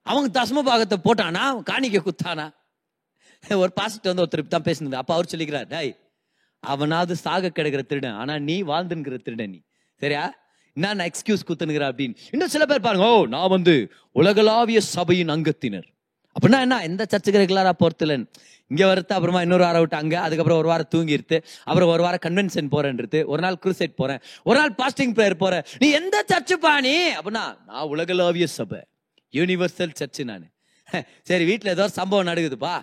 அவங்க தசம பாகத்தை போட்டானா? அவன் காணிக்க குத்தானா? ஒரு பாசிட்டு வந்து ஒருத்தர் தான் பேசினது. அப்ப அவர் சொல்லிக்கிறார் டாய் அவனாவது சாக கிடக்கிற திருடன் ஆனா நீ வாழ்ந்துங்கிற திருடன் நீ. சரியா? என்ன எக்ஸ்கியூஸ் குத்துனுங்கிற அப்படின்னு. இன்னும் சில பேர் பாருங்க ஓ நான் வந்து உலகளாவிய சபையின் அங்கத்தினர். அப்படின்னா என்ன எந்த சர்ச்சுக்கு ரெகுலராக போறது இங்கே வரத்து அப்புறமா இன்னொரு வாரம் விட்டு அங்கே அதுக்கப்புறம் ஒரு வாரம் தூங்கிருத்து அப்புறம் ஒரு வாரம் கன்வென்ஷன் போறேன்றது. ஒரு நாள் குரூசைட் போறேன். ஒரு நாள் பாஸ்டிங் ப்ரேயர் போறேன். நீ எந்த சர்ச்சு பாணி அப்படின்னா நான் உலகளாவிய சபை. யூனிவர்சல் சர்ச்சு நான். சரி வீட்டில் ஏதோ சம்பவம் நடக்குதுப்பா.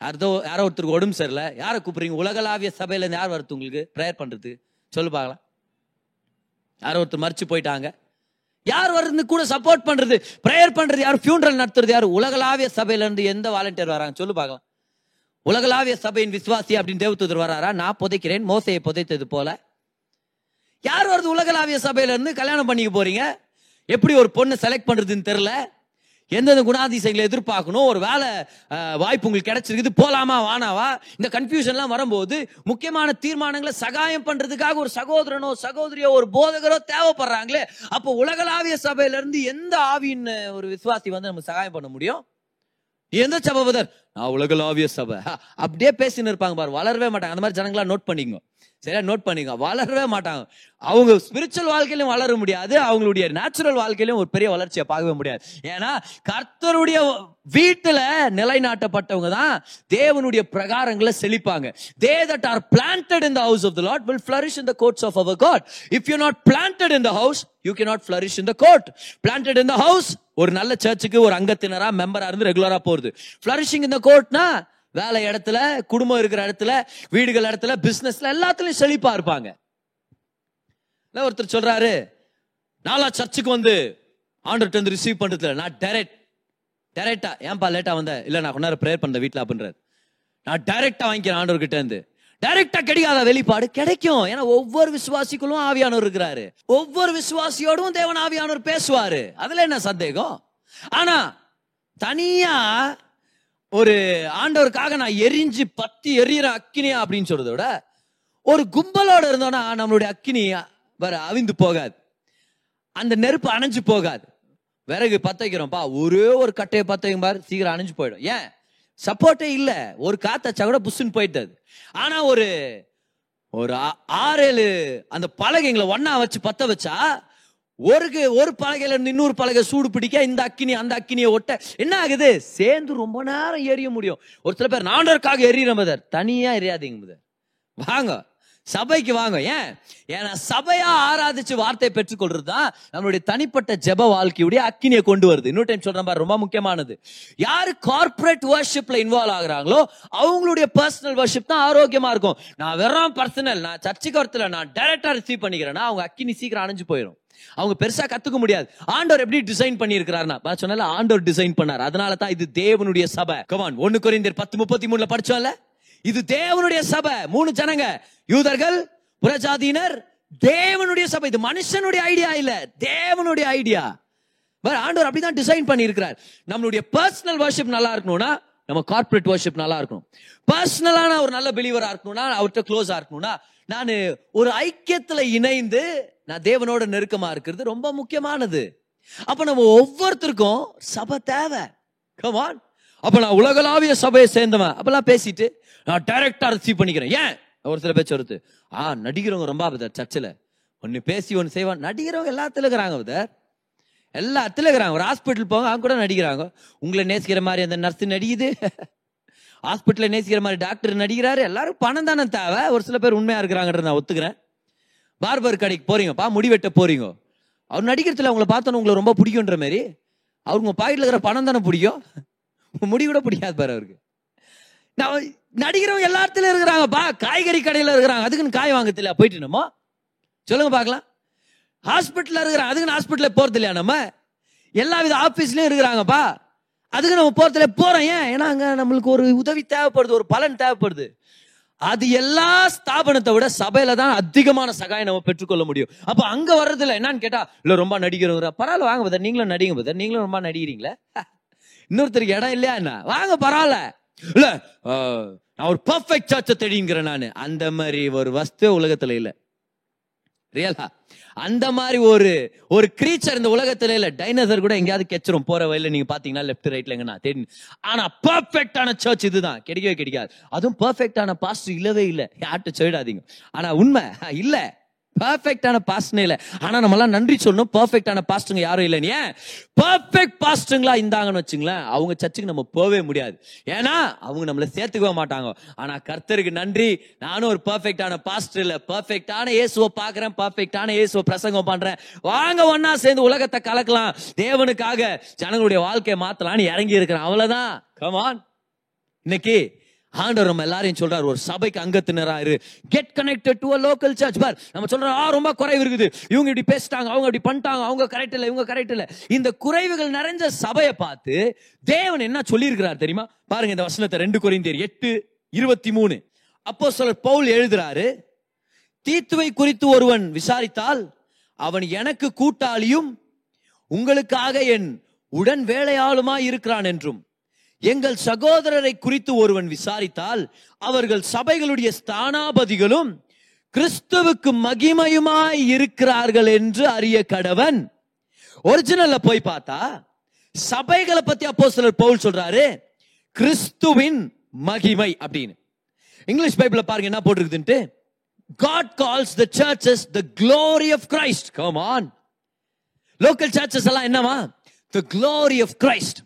யாரோ யாரோ ஒருத்தருக்கு உடம்பு சரியில்லை. யாரை கூப்பிடுறீங்க? உலகளாவிய சபையில இருந்து யார் வருது உங்களுக்கு? ப்ரேயர் பண்ணுறது சொல்லு பார்க்கலாம். யாரோ ஒருத்தர் மறிச்சு போயிட்டாங்க. யார் வருது கூட சப்போர்ட் பண்றது ப்ரேயர் பண்றது யார் ஃபியூனரல் நடத்துறது யார்? உலகளாவிய சபையில இருந்து எந்த வாலண்டியர் வராங்க? சொல்லு பார்க்கலாம். உலகளாவிய சபையின் விசுவாசி அப்படின்னு தேவதூதர் வராரா? நான் புதைக்கிறேன் மோசையை புதைத்தது போல. யார் வருது உலகளாவிய சபையில இருந்து கல்யாணம் பண்ணிக்க போறீங்க? எப்படி ஒரு பொண்ணு செலக்ட் பண்றதுன்னு தெரியல. எந்தெந்த குணாதிசயங்களை எதிர்பார்க்கணும்? ஒரு வேலை வாய்ப்பு உங்களுக்கு கிடைச்சிருக்குது போலாமா வானாவா? இந்த கன்ஃபியூஷன்லாம் வரும்போது முக்கியமான தீர்மானங்களை சகாயம் பண்ணுறதுக்காக ஒரு சகோதரனோ சகோதரியோ ஒரு போதகரோ தேவைப்படுறாங்களே அப்போ உலகளாவிய சபையிலேருந்து எந்த ஆவின்னு ஒரு விசுவாசி வந்து நம்ம சகாயம் பண்ண முடியும்? எந்த சபை நான் உலகளாவிய சபை. அப்படியே பேசின்னு இருப்பாங்க பாரு வளரவே மாட்டாங்க. அந்த மாதிரி ஜனங்களா நோட் பண்ணிக்கோ சரியா? நோட் பண்ணிக்கோ வளரவே மாட்டாங்க. அவங்க ஸ்பிரிச்சுவல் வாழ்க்கையிலும் வளர முடியாது. அவங்களுடைய நேச்சுரல் வாழ்க்கையிலும் ஒரு பெரிய வளர்ச்சியை பார்க்கவே முடியாது. ஏன்னா கர்த்தருடைய வீட்டுல நிலைநாட்டப்பட்டவங்க தான் தேவனுடைய பிரகாரங்களை செழிப்பாங்க. They that are planted in the house of the Lord will flourish in the courts of our God if you not planted in the house you can not flourish in the court planted in the house ஒரு நல்ல சர்ச்சுக்கு ஒரு அங்கத்தினரா மெம்பரா இருந்து ரெகுலரா போறது. Flourishing இந்த கோர்ட்னா வேலை இடத்துல குடும்பம் இருக்கிற இடத்துல வீடுகள் இடத்துல பிசினஸ்ல எல்லாத்துலயும் செழிப்பா இருப்பாங்க. ஒருத்தர் சொல்றாரு நாளா சர்ச்சுக்கு வந்து ஆண்டர்கிட்ட வந்து ரிசீவ் பண்றது நான் டைரக்ட் டைரக்டா ஏன்பா லேட்டா வந்த? இல்ல நான் கொண்டாட ப்ரேயர் பண்ண வீட்டில் அப்படின்றாரு. நான் டைரக்டா வாங்கிக்கிறேன் ஆண்டவர் கிட்ட இருந்து டைரக்டா கிடைக்காத வெளிப்பாடு கிடைக்கும். ஏன்னா ஒவ்வொரு விசுவாசிக்குள்ளும் ஆவியானவர் இருக்கிறாரு. ஒவ்வொரு விசுவாசியோடும் தேவன் ஆவியானவர் பேசுவாரு. அதுல என்ன சந்தேகம்? ஆனா தனியா ஒரு ஆண்டவருக்காக நான் எரிஞ்சு பத்தி எரியற அக்கினியா அப்படின்னு சொல்றத விட ஒரு கும்பலோட இருந்தோம்னா நம்மளுடைய அக்கினி வர அவிந்து போகாது. அந்த நெருப்பு அணைஞ்சு போகாது. விறகு பத்த வைக்கிறோம்ப்பா ஒரே ஒரு கட்டையை பத்த வைக்கும் பாரு சீக்கிரம் அணைஞ்சு போயிடும். ஏன்? சப்போர்ட்டே இல்ல. ஒரு காத்தச்சா கூட புஷ்ஷுன்னு போயிட்டது ஆனா ஒரு ஒரு ஆ- ஆறு ஏழு அந்த பலகைங்களை ஒன்னா வச்சு பத்த வச்சா ஒரு ஒரு பலகையில இருந்து இன்னொரு பலகை சூடு பிடிக்க இந்த அக்கினி அந்த அக்கினியை ஒட்ட. என்ன ஆகுது? சேர்ந்து ரொம்ப நேரம் எரிய முடியும். ஒரு சில பேர் நாண்டருக்காக எரியிற மதர் தனியா எரியாதீங்க மதர் வாங்க. சபைக்கு வாங்க. ஏன்? ஏன்னா சபையா ஆராதிச்சு வார்த்தையை பெற்றுக்கொள்றது தான் நம்மளுடைய தனிப்பட்ட ஜெப வாழ்க்கையுடைய அக்கினியை கொண்டு வருது. இன்னொரு டைம் சொல்ற மாதிரி ரொம்ப முக்கியமானது. யாரு கார்ப்பரேட் வர்ஷிப்ல இன்வால்வ் ஆகுறாங்களோ அவங்களுடைய பர்சனல் வர்ஷிப் தான் ஆரோக்கியமா இருக்கும். நான் வெறும் பர்சனல் நான் சர்ச்சுக்கு வரத்துல நான் டைரக்டா ரிசீவ் பண்ணிக்கிறேன்னா அவங்க அக்கினி சீக்கிரம் அணைஞ்சு போயிடும் அவங்க பெருசா கத்துக்க முடியாது. ஆண்டவர் எப்படி டிசைன் பண்ணியிருக்கிறாருன்னா நான் சொன்னல ஆண்டவர் டிசைன் பண்ணார். அதனால தான் இது தேவனுடைய சபை. கமான் ஒன்னு குறைந்தர் பத்து முப்பத்தி மூணுல படிச்சோம்ல? இது தேவனுடைய சபை. மூணு ஜனங்க. யூதர்கள் புறஜாதியினர் தேவனுடைய சபை. இது மனுஷனுடைய ஐடியா இல்ல. தேவனுடைய ஐடியா பட் ஆண்டவர் அப்படிதான் டிசைன் பண்ணி இருக்கிறார் நம்மளுடைய பர்சனல் வர்ஷிப் நல்லா இருக்கணும்னா நம்ம கார்ப்பரேட் வர்ஷிப் நல்லா இருக்கணும். பர்சனலான ஒரு நல்ல பிலீவரா இருக்கணும்னா அவர்கிட்ட க்ளோஸா இருக்கணும்னா நான் ஒரு ஐக்கியத்துல இணைந்து நான் தேவனோட நெருக்கமா இருக்கிறது ரொம்ப முக்கியமானது. அப்ப நம்ம ஒவ்வொருத்தருக்கும் சபை தேவை. கமான் அப்போ நான் உலகளாவிய சபையை சேர்ந்தவன். அப்பெல்லாம் பேசிட்டு நான் டைரக்டாக ரிசீவ் பண்ணிக்கிறேன். ஏன்? ஒரு சில பேச்சு வருது ஆ நடிக்கிறவங்க ரொம்ப பதர் சர்ச்சில் ஒன்று பேசி ஒன்று செய்வான். நடிக்கிறவங்க எல்லாத்துல இருக்கிறாங்க பதர் எல்லாத்துல இருக்கிறாங்க. ஒரு ஹாஸ்பிட்டல் போங்க அவங்க கூட நடிக்கிறாங்க. உங்களை நேசிக்கிற மாதிரி அந்த நர்ஸ் நடிக்குது. ஹாஸ்பிட்டலில் நேசிக்கிற மாதிரி டாக்டர் நடிக்கிறாரு. எல்லாரும் பணம் தானே தேவை. ஒரு சில பேர் உண்மையாக இருக்கிறாங்கன்ற நான் ஒத்துக்கிறேன். பார்பர் கடைக்கு போறீங்கப்பா முடி வெட்ட போறீங்க. அவர் நடிக்கிறதுல அவங்கள பார்த்தோன்னு உங்களை ரொம்ப பிடிக்குன்ற மாதிரி. அவர் பாக்கெட்டில் இருக்கிற பணம் தானே பிடிக்கும். முடி கூட பிடிக்காது பாரு அவருக்கு. நான் நடிக்கிறவங்க எல்லா இருக்கிறாங்க இருக்கிறாங்கப்பா காய்கறி கடையில இருக்கிறாங்க. அதுக்குன்னு காய் வாங்க தெரியல போயிட்டு நம்ம சொல்லுங்க பார்க்கலாம். ஹாஸ்பிட்டலில் இருக்கிறாங்க அதுக்குன்னு ஹாஸ்பிட்டலில் போறது இல்லையா நம்ம? எல்லா வித ஆபீஸ்லயும் இருக்கிறாங்கப்பா அதுக்கு நம்ம போறதுல போறோம் ஏன்? ஏன்னா அங்க நம்மளுக்கு ஒரு உதவி தேவைப்படுது ஒரு பலன் தேவைப்படுது. அது எல்லா ஸ்தாபனத்தை விட சபையில தான் அதிகமான சகாயம் நம்ம பெற்றுக்கொள்ள முடியும். அப்ப அங்க வர்றதுல என்னன்னு கேட்டா இல்ல ரொம்ப நடிக்கிறவங்க பரவாயில்ல வாங்க பதர் நீங்களும் நடிங்க பதர் நீங்களும் ரொம்ப நடிக்கிறீங்களே. இன்னொருத்தருக்கு இடம் இல்லையா என்ன? வாங்க பரவாயில்ல. இல்ல நான் ஒரு பர்ஃபெக்ட் சர்ச்சை தெரியுங்கிறேன் நான். அந்த மாதிரி ஒரு வஸ்து உலகத்துல இல்ல. ரியலா அந்த மாதிரி ஒரு ஒரு கிரீச்சர் இந்த உலகத்துல இல்ல. டைனோசர் கூட எங்கேயாவது கெச்சிரும். போற வழியில நீங்க பாத்தீங்கன்னா லெஃப்ட் ரைட்ல எங்கன்னா தெரியும் ஆனா பர்ஃபெக்டான சர்ச் இதுதான். கிடைக்கவே கிடைக்காது. அதுவும் பர்ஃபெக்டான பாஸ்ட் இல்லவே இல்லை. யார்கிட்ட சொல்லிடாதீங்க. ஆனா உண்மை இல்ல. பர்ஃபெக்டான பாஸ்ட்னே இல்லை. ஆனால் நம்மளாம் நன்றி சொல்லணும். பர்ஃபெக்டான பாஸ்ட்டுங்க யாரும் இல்லைன்னு. ஏன்? பர்ஃபெக்ட் பாஸ்ட்டுங்களா இருந்தாங்கன்னு வச்சுங்களேன் அவங்க சர்ச்சுக்கு நம்ம போகவே முடியாது. ஏன்னா அவங்க நம்மளை சேர்த்துக்கவே மாட்டாங்க. ஆனால் கர்த்தருக்கு நன்றி. நானும் ஒரு பர்ஃபெக்டான பாஸ்டர் இல்லை. பர்ஃபெக்டான இயேசுவை பார்க்குறேன். பர்ஃபெக்டான இயேசுவை பிரசங்கம் பண்ணுறேன் வாங்க ஒன்னா சேர்ந்து உலகத்தை கலக்கலாம். தேவனுக்காக ஜனங்களுடைய வாழ்க்கையை மாற்றலான்னு இறங்கி இருக்கிறேன். அவ்வளோதான் கமான் இன்னைக்கு ஆண்டவர் நம்ம எல்லாரையும் சொல்றாரு ஒரு சபைக்கு அங்கத்தினரா இரு get connected to a local church பார் நம்ம சொல்றோம் ஆ ரொம்ப குறைவு இருக்குது. இவங்க இப்படி பேசிட்டாங்க அவங்க இப்படி பண்ணிட்டாங்க அவங்க கரெக்ட் இல்லை இவங்க கரெக்ட் இல்லை. இந்த குறைவுகள் நிறைஞ்ச சபையை பார்த்து தேவன் என்ன சொல்லியிருக்கிறார் தெரியுமா? பாருங்க இந்த வசனத்தை ரெண்டு குறைந்தேர் எட்டு இருபத்தி மூணு அப்போ சொல்ற பவுல் எழுதுறாரு தீத்துவை குறித்து ஒருவன் விசாரித்தால் அவன் எனக்கு கூட்டாளியும் உங்களுக்காக என் உடன் வேலையாளுமாய் இருக்கிறான் என்றும். எங்கள் சகோதரரை குறித்து ஒருவன் விசாரித்தால் அவர்கள் சபைகளுடைய ஸ்தானாபதிகளும் கிறிஸ்துவுக்கு மகிமையுமாய் இருக்கிறார்கள் என்று அறிய கடவன். ஒரிஜினல்ல போய் பார்த்தா சபைகளை பத்தி அப்போ சிலர் பவுல் சொல்றாரு கிறிஸ்துவின் மகிமை அப்படின்னு. இங்கிலீஷ் பைபிள் பாருங்க என்ன போட்டிருக்குதுன்ட்டு? God calls the churches the glory of Christ come on local churches எல்லாம் என்னவா த க்ளோரி ஆஃப் கிரைஸ்ட்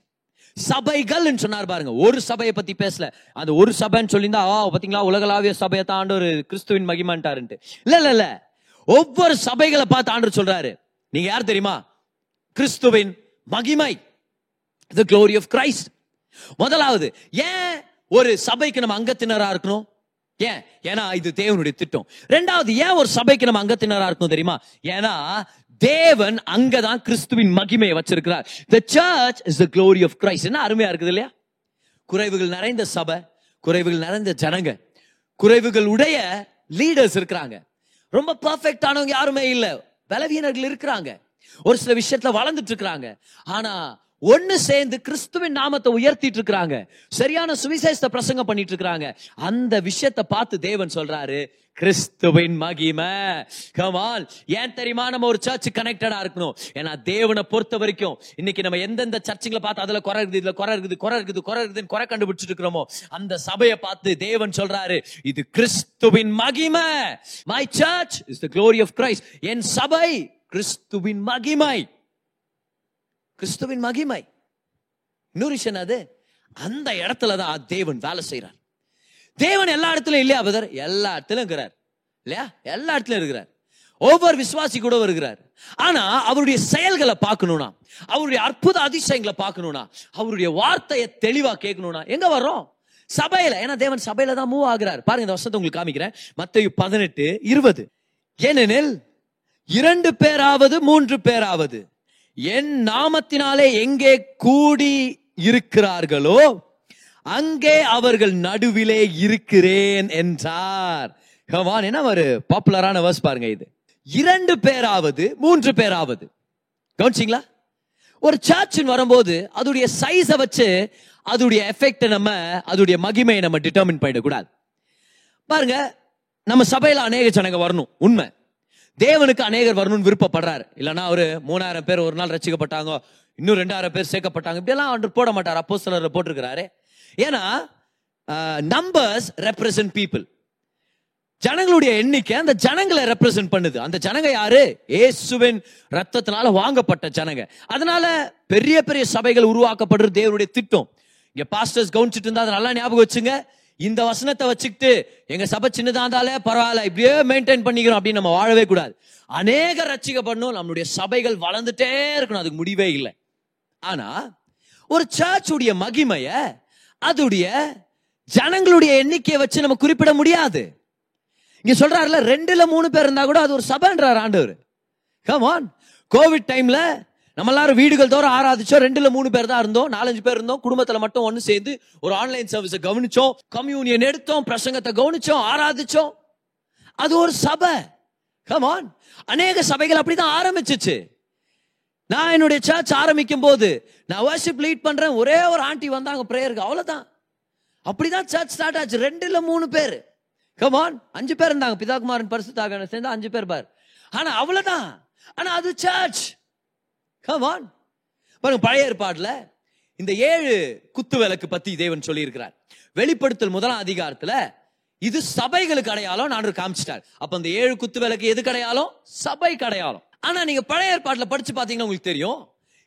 சபைகள் சொன்னார் பாருங்க. ஒரு சபையை பத்தி பேசல. அந்த ஒரு சபைன்னு சொல்லியிருந்தா ஆ பாத்தீங்களா? உலகளாவிய சபையை தான் ஒரு கிறிஸ்துவின் மகிமான்ட்டாருன்ட்டு. இல்ல இல்ல இல்ல. ஒவ்வொரு சபைகளை பார்த்து ஆண்டு சொல்றாரு. நீங்க யார் தெரியுமா? கிறிஸ்துவின் மகிமை. த க்ளோரி ஆஃப் கிரைஸ்ட் முதலாவது ஏன் ஒரு சபைக்கு நம்ம அங்கத்தினரா இருக்கணும்? ஏன்? ஏன்னா இது தேவனுடைய திட்டம். ரெண்டாவது ஏன் ஒரு சபைக்கு நம்ம அங்கத்தினரா இருக்கணும் தெரியுமா? ஏன்னா தேவன் அங்கதான் கிறிஸ்துவின் மகிமையை வச்சிருக்கிறார். The church is the glory of Christ என்ன அருமையா இருக்குது இல்லையா? குறைவுகள் நிறைந்த சபை குறைவுகள் நிறைந்த ஜனங்க குறைவுகள் உடைய லீடர்ஸ் இருக்கிறாங்க. ரொம்ப பர்ஃபெக்ட் ஆனவங்க யாருமே இல்லை. பலவீனர்கள் இருக்கிறாங்க. ஒரு சில விஷயத்துல வளர்ந்துட்டு இருக்கிறாங்க. ஆனா ஒன்னு சேர்ந்து கிறிஸ்துவின் நாமத்தை உயர்த்திட்டு இருக்கிறாங்க. சரியான சுவிசேஷத்தை பிரசங்கம் பண்ணிட்டு இருக்கிறாங்க. அந்த விஷயத்தை பார்த்து தேவன் சொல்றாரு கிறிஸ்துவின் மகிமை. கமால் ஏன் தெரியுமா? நம்ம ஒரு சர்ச் கனெக்டடா இருக்கணும். ஏன்னா தேவனை பொறுத்த வரைக்கும் இன்னைக்கு நம்ம எந்தெந்த சர்ச்சுங்களை பார்த்து அதுல குறை இருக்குது இதுல குறை இருக்குது குறை இருக்குது குறை இருக்குதுன்னு குறை கண்டுபிடிச்சிட்டு இருக்கிறோமோ அந்த சபையை பார்த்து தேவன் சொல்றாரு இது கிறிஸ்துவின் மகிமை. My church is the glory of Christ என் சபை கிறிஸ்துவின் மகிமை. கிறிஸ்துவின் மகிமை. இன்னொரு விஷயம் அது. அந்த இடத்துல தான் தேவன் வேலை செய்கிறார் தேவன் எல்லா இடத்துலயும் இல்லையா பதர் எல்லா இடத்துலையும் இருக்கிறார். இல்லையா? எல்லா இடத்துலயும் இருக்கிறார். ஒவ்வொரு விசுவாசி கூட வருகிறார் ஆனா அவருடைய செயல்களை பார்க்கணும்னா அவருடைய அற்புத அதிசயங்களை பார்க்கணும்னா அவருடைய வார்த்தையை தெளிவா கேட்கணும்னா எங்க வர்றோம்? சபையில. ஏன்னா தேவன் சபையில தான் மூவ் ஆகிறார். பாருங்க இந்த வருஷத்தை உங்களுக்கு காமிக்கிறேன். மத்திய பதினெட்டு இருபது. ஏனெனில் இரண்டு பேராவது மூன்று பேராவது. என் நாமத்தினாலே எங்கே கூடி இருக்கிறார்களோ அங்கே அவர்கள் நடுவிலே இருக்கிறேன் என்றார். ஹவான் என்ன ஒரு பாப்புலரான வேர்ஸ் பாருங்க இது. இரண்டு பேராவது மூன்று பேராவது. கவனிச்சிங்களா? ஒரு சர்ச்சின் வரும்போது அதோடைய சைஸை வச்சு அதோடைய எஃபெக்டை நம்ம அதோடைய மகிமையை நம்ம டிட்டர்மின் பண்ணிடக்கூடாது. பாருங்க நம்ம சபையில் அநேக ஜனங்க வரணும் உண்மை. தேவனுக்கு அநேகர் வரணும்னு விருப்பப்படுறாரு. இல்லைனா ஒரு மூணாயிரம் பேர் ஒரு நாள் ரசிக்கப்பட்டாங்க இன்னும் ரெண்டாயிரம் பேர் சேர்க்கப்பட்டாங்க. இப்படியெல்லாம் அவர் போட மாட்டார் அப்போ சிலர் போட்டிருக்கிறாரு. ஏன்னா நம்பர்ஸ் ரெப்ரசன்ட் பீப்புள் ஜனங்களுடைய எண்ணிக்கை அந்த ஜனங்களை ரெப்ரசன்ட் பண்ணுது. அந்த ஜனங்க யாரு? ஏசுவின் ரத்தத்தினால வாங்கப்பட்ட ஜனங்க. அதனால பெரிய பெரிய சபைகள் உருவாக்கப்படுறது தேவனுடைய திட்டம். இங்க பாஸ்டர்ஸ் கவனிச்சிட்டு இருந்தா அதை நல்லா ஞாபகம் வச்சுங்க. இந்த வசனத்தை வச்சுக்கிட்டு எங்க சபை சின்னதா இருந்தாலே பரவாயில்ல இப்படியே மெயின்டைன் பண்ணிக்கிறோம் அப்படின்னு நம்ம வாழவே கூடாது. அநேக ரட்சிக்கப்படணும் நம்மளுடைய சபைகள் வளர்ந்துட்டே இருக்கணும் அதுக்கு முடிவே இல்லை. ஆனா ஒரு சர்ச்சுடைய மகிமைய அதுடைய ஜனங்களுடைய எண்ணிக்கையை வச்சு நம்ம குறிப்பிட முடியாது. இங்க சொல்றாருல ரெண்டுல மூணு பேர் இருந்தா கூட அது ஒரு சபைன்றார் ஆண்டவர். கமான் கோவிட் டைம்ல நம்ம எல்லாரும் வீடுகள் தோறும் ஆராதிச்சோம். ரெண்டுல மூணு பேர் தான் இருந்தோம். நாலஞ்சு பேர் இருந்தோம். குடும்பத்துல மட்டும் ஒன்று சேர்ந்து ஒரு ஆன்லைன் சர்வீஸை கவனிச்சோம். கம்யூனியன் எடுத்தோம். பிரசங்கத்தை கவனிச்சோம். ஆராதிச்சோம். அது ஒரு சபை. கமான் அநேக சபைகள் அப்படிதான் ஆரம்பிச்சிச்சு. நான் என்னுடைய சர்ச் ஆரம்பிக்கும் போது நான் வர்ஷிப் லீட் பண்றேன். ஒரே ஒரு ஆண்டி வந்தாங்க பிரேயருக்கு அவ்வளவுதான். அப்படிதான் சர்ச் ஸ்டார்ட் ஆச்சு. ரெண்டுல மூணு பேர். கமான் அஞ்சு பேர் இருந்தாங்க. பிதாகுமாரன் பரிசுத்தாக சேர்ந்து அஞ்சு பேர் பார். ஆனா அவ்வளவுதான். ஆனா அது சர்ச் கவான் பாருங்க பழைய ஏற்பாடுல இந்த ஏழு குத்து விளக்கு பத்தி தேவன் சொல்லியிருக்கிறார். வெளிப்படுத்தல் முதலாம் அதிகாரத்துல இது சபைகளுக்கு அடையாளம் நான் காமிச்சிட்டார். அப்ப அந்த ஏழு குத்து விளக்கு எது அடையாளம்? சபை அடையாளம். ஆனா நீங்க பழைய ஏற்பாட்டுல படிச்சு பாத்தீங்கன்னா உங்களுக்கு தெரியும்.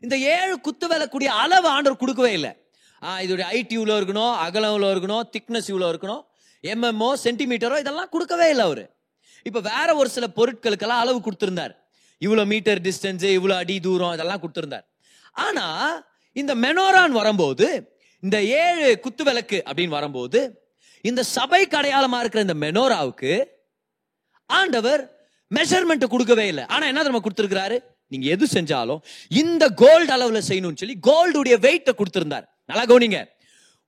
இந்த ஏழு குத்து விளக்குடைய அளவு ஆண்டவர் கொடுக்கவே இல்லை. இதோடைய ஐடி இவ்வளோ இருக்கணும் அகலம் இவ்வளோ இருக்கணும் திக்னஸ் இவ்வளோ இருக்கணும் எம்எம்ஓ சென்டிமீட்டரோ இதெல்லாம் கொடுக்கவே இல்லை அவரு. இப்ப வேற ஒரு சில பொருட்களுக்கெல்லாம் அளவு கொடுத்திருந்தார். இவ்வளோ மீட்டர் டிஸ்டன்ஸு இவ்வளோ அடி தூரம் இதெல்லாம் கொடுத்துருந்தார். ஆனால் இந்த மெனோரான் வரும்போது இந்த ஏழு குத்து விளக்கு அப்படின்னு வரும்போது இந்த சபை அடையாளமா இருக்கிற இந்த மெனோராவுக்கு ஆண்டவர் மெஷர்மெண்ட் கொடுக்கவே இல்லை. ஆனால் என்ன நம்ம கொடுத்துருக்கிறாரு? நீங்க எது செஞ்சாலும் இந்த கோல்டு அளவில் செய்யணும்னு சொல்லி கோல்டுடைய வெயிட்டை கொடுத்துருந்தார். நல்லா கவனிங்க.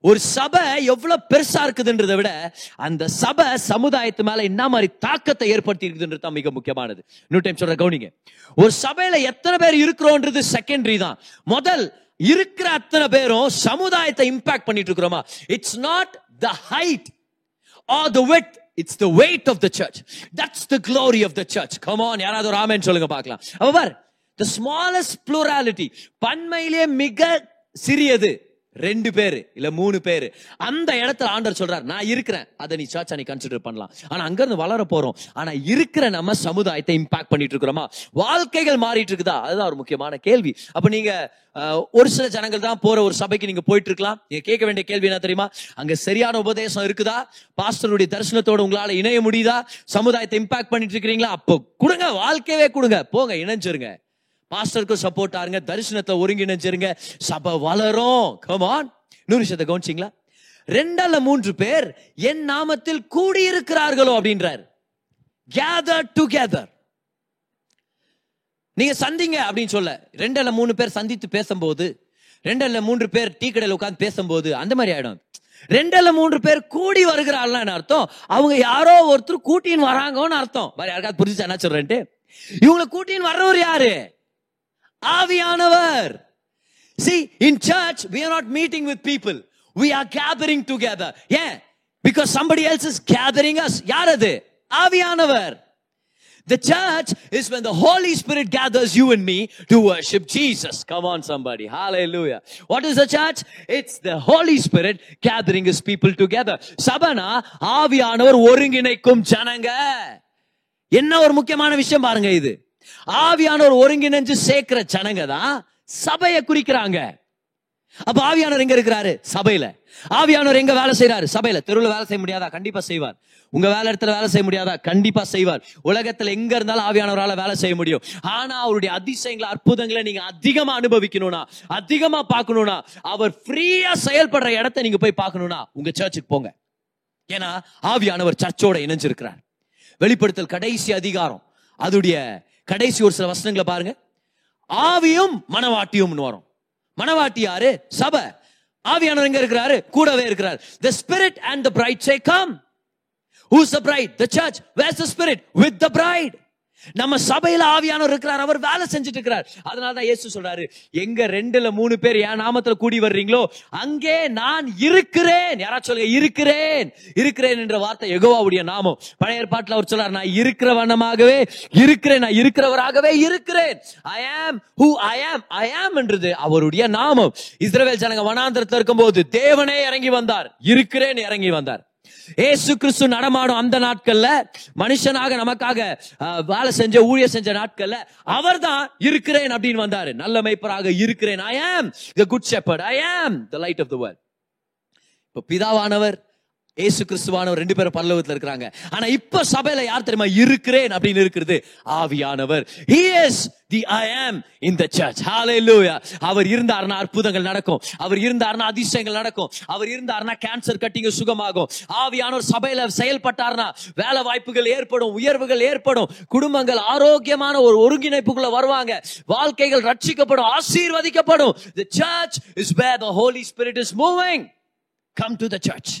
ஒரு சபை எவ்வளவு பெருசா இருக்குதுன்றதை விட அந்த சபை சமுதாயத்து மேல என்ன மாதிரி தாக்கத்தை ஏற்படுத்தி இருக்குதுன்றது தான் மிக முக்கியமானது. இன்னொரு டைம் சொல்ற கவுனிங்க. ஒரு சபையில எத்தனை பேர் இருக்கிறோன்றது செகண்டரி தான். முதல் இருக்கிற அத்தனை பேரும் சமுதாயத்தை இம்பாக்ட் பண்ணிட்டு இருக்கிறோமா? It's not the height or the width it's the weight of the church that's the glory of the church come on யாராவது ஒரு ஆமேன்னு சொல்லுங்க பார்க்கலாம். அப்ப பார் த ஸ்மாலஸ்ட் ப்ளூராலிட்டி பன்மையிலே மிக சிறியது. ரெண்டு பேர் இல்ல மூணு பேர். அந்த இடத்துல ஆண்டவர் சொல்றாரு நான் இருக்கிறேன். அதை நீ சர்ச்சா நீ கன்சிடர் பண்ணலாம். ஆனா அங்க இருந்து வளர போறோம். ஆனா இருக்கிற நம்ம சமுதாயத்தை இம்பாக்ட் பண்ணிட்டு இருக்கிறோமா? வாழ்க்கைகள் மாறிட்டு இருக்குதா? அதுதான் ஒரு முக்கியமான கேள்வி. அப்ப நீங்க ஒரு சில ஜனங்கள் தான் போற ஒரு சபைக்கு நீங்க போயிட்டு இருக்கலாம். நீங்க கேட்க வேண்டிய கேள்வி என்ன தெரியுமா? அங்க சரியான உபதேசம் இருக்குதா? பாஸ்டருடைய தரிசனத்தோட உங்களால இணைய முடியுதா? சமுதாயத்தை இம்பாக்ட் பண்ணிட்டு இருக்கிறீங்களா? அப்போ கொடுங்க வாழ்க்கையவே கொடுங்க. போங்க இணைஞ்சிருங்க. பாஸ்டருக்கும் சப்போர்ட் ஆருங்க தரிசனத்தை ஒருங்கிணைஞ்சிருங்க. சபை வளரும். கமான் நூறு விஷயத்தை கவனிச்சிங்களா? ரெண்டல்ல மூன்று பேர் என் நாமத்தில் கூடியிருக்கிறார்களோ அப்படின்றார். கேதர் டுகெதர் நீங்க சந்திங்க அப்படின்னு சொல்ல ரெண்டல்ல மூணு பேர் சந்தித்து பேசும்போது ரெண்டல்ல மூன்று பேர் டீ கடையில் உட்காந்து பேசும்போது அந்த மாதிரி ஆயிடும். ரெண்டல்ல மூன்று பேர் கூடி வருகிறாள்னு அர்த்தம்? அவங்க யாரோ ஒருத்தர் கூட்டின்னு வராங்கன்னு அர்த்தம். வேற யாருக்காவது புரிஞ்சு என்ன சொல்றேன்ட்டு? இவங்களை கூட்டின்னு வர்றவர் யாரு? ஆவியானவர் see in church we are not meeting with people We are gathering together. ஏன் because somebody else is gathering us யார் அது ஆவியானவர் The church is when the Holy Spirit gathers you and me to worship Jesus. Come on, somebody. Hallelujah. What is the church? It's the Holy Spirit gathering his people together. சபனா ஆவியானவர் ஒருங்கிணைக்கும் ஜனங்க என்ன ஒரு முக்கியமான விஷயம் பாருங்க இது ஆவியானவர் ஒருங்கிணைஞ்சு சேர்க்கிற ஜனங்க தான் சபையை குறிக்கிறாங்க. அப்ப ஆவியானவர் எங்க இருக்கிறாரு? சபையில. ஆவியானவர் எங்க வேலை செய்யறாரு சபையில. தெருவில் வேலை செய்ய முடியாதா? கண்டிப்பா செய்வார். உங்க வேலை இடத்துல வேலை செய்ய முடியாதா? கண்டிப்பா செய்வார். உலகத்துல எங்க இருந்தாலும் ஆவியானவரால வேலை செய்ய முடியும். ஆனா அவருடைய அதிசயங்களை அற்புதங்களை நீங்க அதிகமா அனுபவிக்கணும்னா அதிகமா பார்க்கணும்னா அவர் ஃப்ரீயா செயல்படுற இடத்தை நீங்க போய் பார்க்கணும்னா உங்க சர்ச்சுக்கு போங்க. ஏன்னா ஆவியானவர் சர்ச்சோட இணைஞ்சிருக்கிறார். வெளிப்படுத்தல் கடைசி அதிகாரம். அதுடைய கடைசி ஒரு சில வசனங்களை பாருங்க ஆவியும் மனவாட்டியும் வரும் மனவாட்டி யாரு சபை ஆவியானவர் எங்க இருக்கிறாரு கூடவே இருக்கிறார் the spirit and the bride say come who's the bride the church where's the spirit with the bride நம்ம சபையில ஆவியானவர் இருக்கிறார் அவர் வேலை செஞ்சுட்டு இருக்கிறார். அதனால தான் இயேசு சொல்றாரு எங்க ரெண்டுல மூணு பேர் என் நாமத்துல கூடி வர்றீங்களோ அங்கே நான் இருக்கிறேன். யாராச்சும் சொல்லுங்க இருக்கிறேன் இருக்கிறேன் என்ற வார்த்தை எகோவாவுடைய நாமம். பழைய ஏற்பாட்டுல அவர் சொல்றாரு நான் இருக்கிறவனமாகவே இருக்கிறேன் நான் இருக்கிறவராகவே இருக்கிறேன். ஐ ஆம் ஹூ ஐ ஆம் ஐ ஆம் என்றது அவருடைய நாமம். இஸ்ரவேல் ஜனங்க வனாந்திரத்துல இருக்கும்போது தேவனே இறங்கி வந்தார் இருக்கிறேன் இறங்கி வந்தார். ஏசு கிறிஸ்து நடமாடும் அந்த நாட்கள்ல மனுஷனாக நமக்காக வேலை செஞ்ச ஊழிய செஞ்ச நாட்கள்ல அவர்தான் இருக்கிறேன் அப்படின்னு வந்தாரு. நல்ல மெய்ப்பராக இருக்கிறேன். ஐ am the good shepherd. I am the light of the world இப்ப பிதாவானவர் ஏசு கிறிஸ்துவானவர் ரெண்டு பேரும் பல்லவத்தில் இருக்கிறாங்க. ஆனா இப்ப சபையில யார் தெரியுமா? இருக்கிறேன் அப்படின்னு இருக்கிறது ஆவியானவர். He is the i am in the church. Hallelujah. அவர் இருந்தார்னா அற்புதங்கள் நடக்கும். அவர் இருந்தார்னா அதிசயங்கள் நடக்கும். அவர் இருந்தார்னா கேன்சர் கட்டிங்க சுகமாகும். ஆவியானவர் சபையில செயல்பட்டார்னா வேலை வாய்ப்புகள் ஏற்படும் உயர்வுகள் ஏற்படும். குடும்பங்கள் ஆரோக்கியமான ஒரு ஒருங்கிணைப்புக்குள்ள வருவாங்க. வாழ்க்கைகள் ரட்சிக்கப்படும் ஆசீர்வதிக்கப்படும். The church is where the holy spirit is moving. Come to the church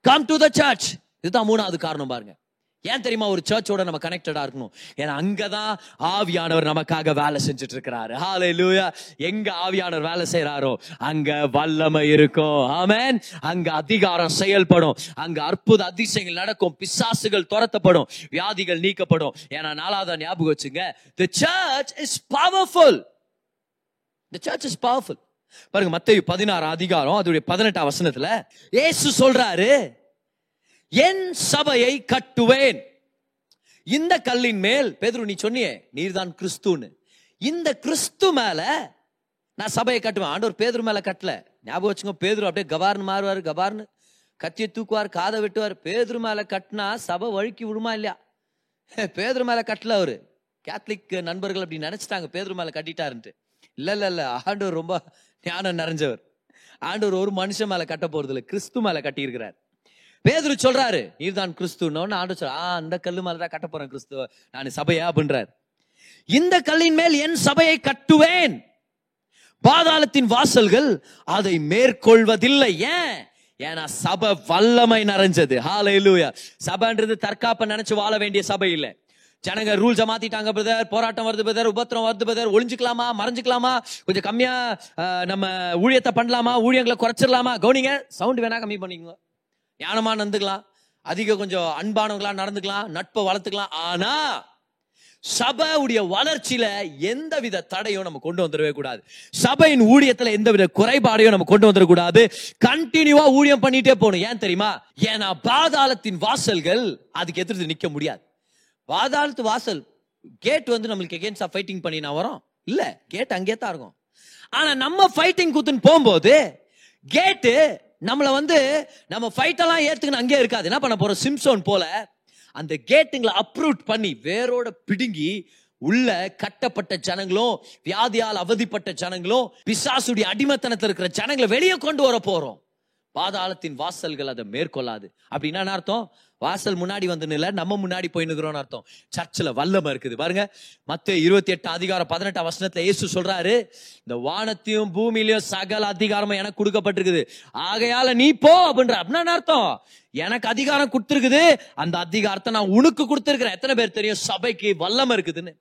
come to the church இதுதான் மூணாவது காரணம் பாருங்க. ஏன் தெரியுமா? ஒரு சர்ச்சோட நம்ம கனெக்டடா இருக்கணும். ஏன்னா அங்கதான் ஆவியானவர் நமக்காக வேலை செஞ்சுட்டு இருக்கிறாரு ஹalleluya எங்க ஆவியானவர் வேலை செய்யறாரோ அங்க வல்லமை இருக்கும். ஆமேன் அங்க அதிகாரம் செயல்படும். அங்க அற்புத அதிசயங்கள் நடக்கும். பிசாசுகள் துரத்தப்படும். வியாதிகள் நீக்கப்படும். ஏன்னா நாலாவது ஞாபகம் வச்சுங்க. The church is powerful the church is powerful பாருங்க மத்தேயு பதினாறு அதிகாரம் அதோடைய பதினெட்டாம் வசனத்துல இயேசு சொல்றாரு என் சபையை கட்டுவேன். இந்த கல்லின் மேல் பேதுரு நீ சொன்னியே நீர்தான் கிறிஸ்துன்னு. இந்த கிறிஸ்து மேல நான் சபையை கட்டுவேன். ஆண்டவர் பேதுரு மேல கட்டல. ஞாபகம் வச்சுங்க பேதுரு அப்படியே கபார்னு மாறுவார் கபார்னு. கத்தியை தூக்குவார் காதை வெட்டுவார். பேதுரு மேல கட்டினா சபை வழுக்கி விடுமா இல்லையா? பேதுரு மேல கட்டல அவரு. கேத்தலிக் நண்பர்கள் அப்படி நினைச்சிட்டாங்க பேதுரு மேல கட்டிட்டாருன்ட்டு. இல்ல இல்ல இல்ல ஆண்டவர் ரொம்ப ஞானம் நிறைஞ்சவர். ஆண்டவர் ஒரு மனுஷன் மேல கட்ட போறது இல்லை கிறிஸ்து மேல கட்டியிருக்கிறார். பேதுரு சொல்றாரு நீர்தான் கிறிஸ்துன்னு. ஆண்டு சொல்ற ஆ அந்த கல்லு மேலதான் கட்ட போறேன் கிறிஸ்துவ நான் சபையா? அப்படின்றார். இந்த கல்லின் மேல் என் சபையை கட்டுவேன். பாதாளத்தின் வாசல்கள் அதை மேற்கொள்வதில்லை. ஏன்? ஏன்னா சபை வல்லமை நிறைஞ்சது. ஹalleluya. சபைன்றது தற்காப்ப நினைச்சு வாழ வேண்டிய சபை இல்லை. ஜனங்க ரூல்ஸை மாத்திட்டாங்க பிரதர் போராட்டம் வருது பிரதர் உபத்திரம் வருது பிரதர் ஒளிஞ்சுக்கலாமா மறைஞ்சுக்கலாமா? கொஞ்சம் கம்மியா நம்ம ஊழியத்தை பண்ணலாமா? ஊழியங்களை குறைச்சிடலாமா? கவுனிங்க சவுண்ட் வேணா கம்மி பண்ணிக்கோங்க. ஞானமா நடந்துக்கலாம். அதிக கொஞ்சம் அன்பானவங்களா நடந்துக்கலாம். நட்பை வளர்த்துக்கலாம். ஆனா சபையுடைய வளர்ச்சியில எந்தவித தடையும் நம்ம கொண்டு வந்துடவே கூடாது. சபையின் ஊழியத்துல எந்தவித குறைபாடையும் நம்ம கொண்டு வந்துடக்கூடாது கண்டினியூவா ஊழியம் பண்ணிட்டே போகணும். ஏன் தெரியுமா? ஏன்னா பாதாளத்தின் வாசல்கள் அதுக்கு எதிர்த்து நிக்க முடியாது. வாதாளத்து வாசல். கேட் வந்து நம்மளுக்கு எகேன்ஸ்டா ஃபைட்டிங் பண்ணி நான் வரோம். இல்ல கேட் அங்கே தான் இருக்கும். ஆனா நம்ம ஃபைட்டிங் குத்துன்னு போகும்போது கேட்டு நம்மளை வந்து நம்ம ஃபைட் எல்லாம் ஏத்துக்கணும் அங்கே இருக்காது. என்ன பண்ண போறோம்? சிம்சோன் போல அந்த கேட்டுங்களை அப்ரூட் பண்ணி வேரோட பிடுங்கி உள்ள கட்டப்பட்ட ஜனங்களும் வியாதியால் அவதிப்பட்ட ஜனங்களும் பிசாசுடைய அடிமத்தனத்தில் இருக்கிற ஜனங்களை வெளியே கொண்டு வர போறோம். பாதாளத்தின் வாசல்கள் அதை மேற்கொள்ளாது. அப்படின்னா அர்த்தம்? வாசல் முன்னாடி வந்து நில்ல நம்ம முன்னாடி போய் நிக்கிறோம்னு அர்த்தம். சர்ச்சில் வல்லமை இருக்குது. பாருங்க மற்ற இருபத்தி எட்டு அதிகாரம் பதினெட்டாம் வசனத்தில் இயேசு சொல்றாரு இந்த வானத்தையும் பூமியிலையும் சகல அதிகாரமும் எனக்கு கொடுக்கப்பட்டிருக்குது. ஆகையால நீ போ அப்படின்ற அப்படின்னா என்ன அர்த்தம். எனக்கு அதிகாரம் கொடுத்துருக்குது. அந்த அதிகாரத்தை நான் உனக்கு கொடுத்துருக்கிறேன். எத்தனை பேர் தெரியும்? சபைக்கு வல்லமை இருக்குதுன்னு.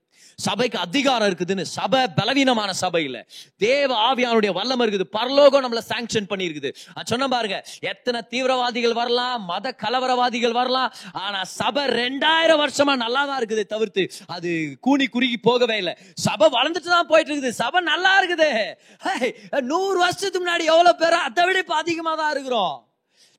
சபைக்கு அதிகாரம் இருக்குதுன்னு சபை பலவீனமான சபையில். தேவ ஆவியானுடைய வல்லமை இருக்குது. பரலோகம் நம்மள சாங்ஷன் பண்ணியிருக்குது. சொன்ன பாருங்க எத்தனை தீவிரவாதிகள் வரலாம் மத கலவரவாதிகள் வரலாம் ஆனா சபை ரெண்டாயிரம் வருஷமா நல்லா தான் இருக்குது தவிர்த்து அது கூனி குறுகி போகவே இல்லை. சபை வளர்ந்துட்டு தான் போயிட்டு இருக்குது சபை நல்லா இருக்குது. நூறு வருஷத்துக்கு முன்னாடி எவ்வளவு பேர் அதை விட இப்ப அதிகமாக தான் இருக்கிறோம்.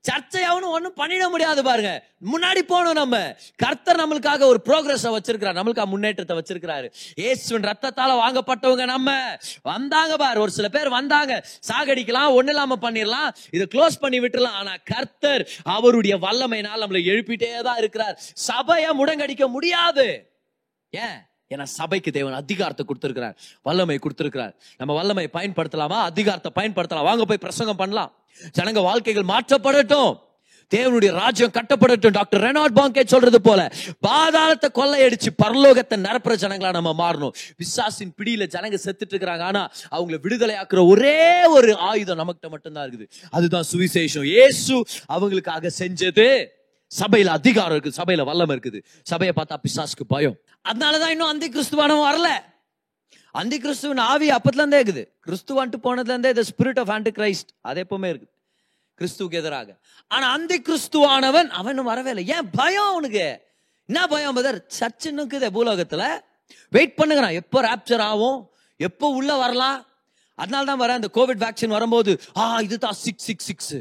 சர்ச்சை ஒன்றும் பண்ணிட முடியாது பாருங்க. முன்னாடி போகணும் நம்ம. கர்த்தர் நம்மளுக்காக ஒரு ப்ரோக்ரஸ் வச்சிருக்கிறார். நம்மளுக்காக முன்னேற்றத்தை வச்சிருக்கிறாரு. ஏசுவின் ரத்தத்தால வாங்கப்பட்டவங்க நம்ம. வந்தாங்க பாரு. ஒரு சில பேர் வந்தாங்க. சாகடிக்கலாம் ஒண்ணு இல்லாம பண்ணிடலாம். இதை க்ளோஸ் பண்ணி விட்டுலாம் ஆனா கர்த்தர் அவருடைய வல்லமையினால் நம்மளை எழுப்பிட்டே தான் இருக்கிறார். சபையை முடங்கடிக்க முடியாது. ஏன்? ஏன்னா சபைக்கு தேவன் அதிகாரத்தை கொடுத்துருக்கிறார். வல்லமை கொடுத்துருக்கிறார். நம்ம வல்லமை பயன்படுத்தலாமா? அதிகாரத்தை பயன்படுத்தலாம். வாங்க போய் பிரசங்கம் பண்ணலாம். ஜனங்க வாழ்க்கைகள் மாற்றப்படட்டும். தேவனுடைய ராஜ்யம் கட்டப்படட்டும். டாக்டர் ரெனால்ட் பாங்கே சொல்றது போல பாதாளத்தை கொள்ளையடிச்சு பரலோகத்தை நிரப்புற ஜனங்களா நம்ம மாறணும். விசாசின் பிடியில ஜனங்க செத்துட்டு இருக்கிறாங்க. ஆனா அவங்கள விடுதலை ஆக்குற ஒரே ஒரு ஆயுதம் நமக்கிட்ட மட்டும்தான் இருக்குது. அதுதான் சுவிசேஷம். இயேசு அவங்களுக்காக செஞ்சது. சபையில அதிகாரம் இருக்குது சபையில வல்லமை இருக்குது. சபையை பார்த்தா பிசாசுக்கு பயம். அதனாலதான் இன்னும் அந்த கிறிஸ்துவானம் வரல. அந்த கிறிஸ்துவின் ஆவி அப்பத்துலேருந்தே இருக்குது. கிறிஸ்துவான்ட்டு போனதுலேருந்தே the spirit of of Christ அது எப்பவுமே இருக்குது. கிறிஸ்துவுக்கு எதிராக. ஆனா அந்த கிறிஸ்துவானவன் அவனும் வரவே இல்லை. ஏன்? பயம் அவனுக்கு. என்ன பயம் பதர் சர்ச் இருக்குது பூலோகத்தில். வெயிட் பண்ணுகிறான் எப்போ ரேப்சர் ஆகும்? எப்போ உள்ள வரலாம்? அதனால தான் வரேன். இந்த கோவிட் வேக்சின் வரும்போது ஆ இதுதான் சிக்ஸ் சிக்ஸ் சிக்ஸ்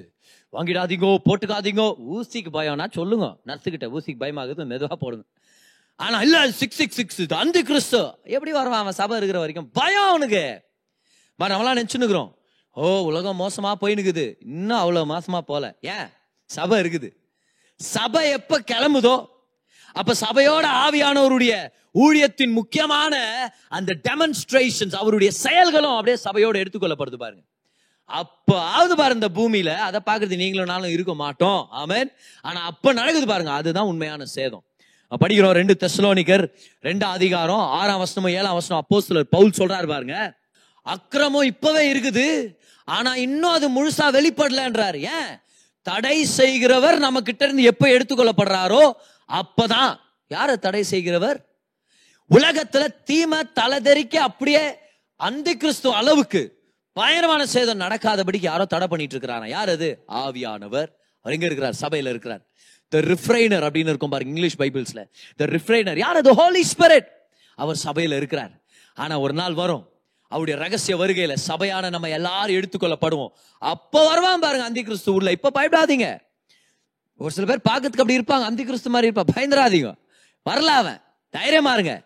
வாங்கிடாதீங்கோ போட்டுக்காதீங்கோ. ஊசிக்கு பயம்னா சொல்லுங்க. நர்ஸுக்கிட்ட ஊசிக்கு பயமாகுது மெதுவாக போடுங்க. ஆனா இல்லை சிக்ஸ் சிக்ஸ் சிக்ஸ் அந்த கிறிஸ்து. எப்படி வருவான் அவன்? சபை இருக்கிற வரைக்கும் பயம் அவனுக்கு. மாதிரி நம்மளாம் நினைச்சுன்னுக்குறோம். ஓ உலகம் மோசமா போயினுக்குது இன்னும் அவ்வளவு மோசமா போல. ஏன்? சபை இருக்குது. சபை எப்ப கிளம்புதோ அப்ப சபையோட ஆவியானவருடைய ஊழியத்தின் முக்கியமான அந்த டெமன்ஸ்ட்ரேஷன்ஸ் அவருடைய செயல்களும் அப்படியே சபையோட எடுத்துக்கொள்ளப்படுது பாருங்க. அப்பாவது பாரு இந்த பூமியில. அதை பார்க்கறது நீங்களும் நானும் இருக்க மாட்டோம். ஆமென். ஆனா அப்ப நடக்குது பாருங்க. அதுதான் உண்மையான சேதம். படிக்கிறோம் ரெண்டு தெசலோனிக்கர் ரெண்டு அதிகாரம் ஆறாம் வசனமும் ஏழாம் வசனம் அப்போ சிலர் பவுல் சொல்றாரு பாருங்க. அக்கிரமம் இப்பவே இருக்குது. ஆனா இன்னும் அது முழுசா வெளிப்படலன்றாரு. ஏன்? தடை செய்கிறவர் நம்ம கிட்ட இருந்து எப்ப எடுத்துக்கொள்ளப்படுறாரோ அப்பதான். யார தடை செய்கிறவர்? உலகத்துல தீமை தலைதெறிக்க அப்படியே அந்த கிறிஸ்துவ அளவுக்கு. பயங்கரமான சேதம் நடக்காதபடிக்கு யாரோ தடை பண்ணிட்டு இருக்கிறாரா யார் அது? ஆவியானவர். அவர் எங்க இருக்கிறார்? சபையில இருக்கிறார். த ரிஃப்ரைனர் அப்படின்னு இருக்கும் பாருங்க இங்கிலீஷ் பைபிள்ஸ்ல. த ரிஃப்ரைனர் யார் அது? ஹோலி ஸ்பிரிட் அவர் சபையில இருக்கிறார். ஆனா ஒரு நாள் வரும். அவருடைய ரகசிய வருகையில சபையான நம்ம எல்லாரும் எடுத்துக்கொள்ளப்படுவோம். அப்ப வருவான் பாருங்க அந்தி கிறிஸ்து ஊர்ல. இப்ப பயப்படாதீங்க. ஒரு சில பேர் பார்க்கறதுக்கு அப்படி இருப்பாங்க. அந்தி கிறிஸ்து மாதிரி இருப்பா. பயந்துராதீங்க வரல அவன். தைரியமா இருங்க.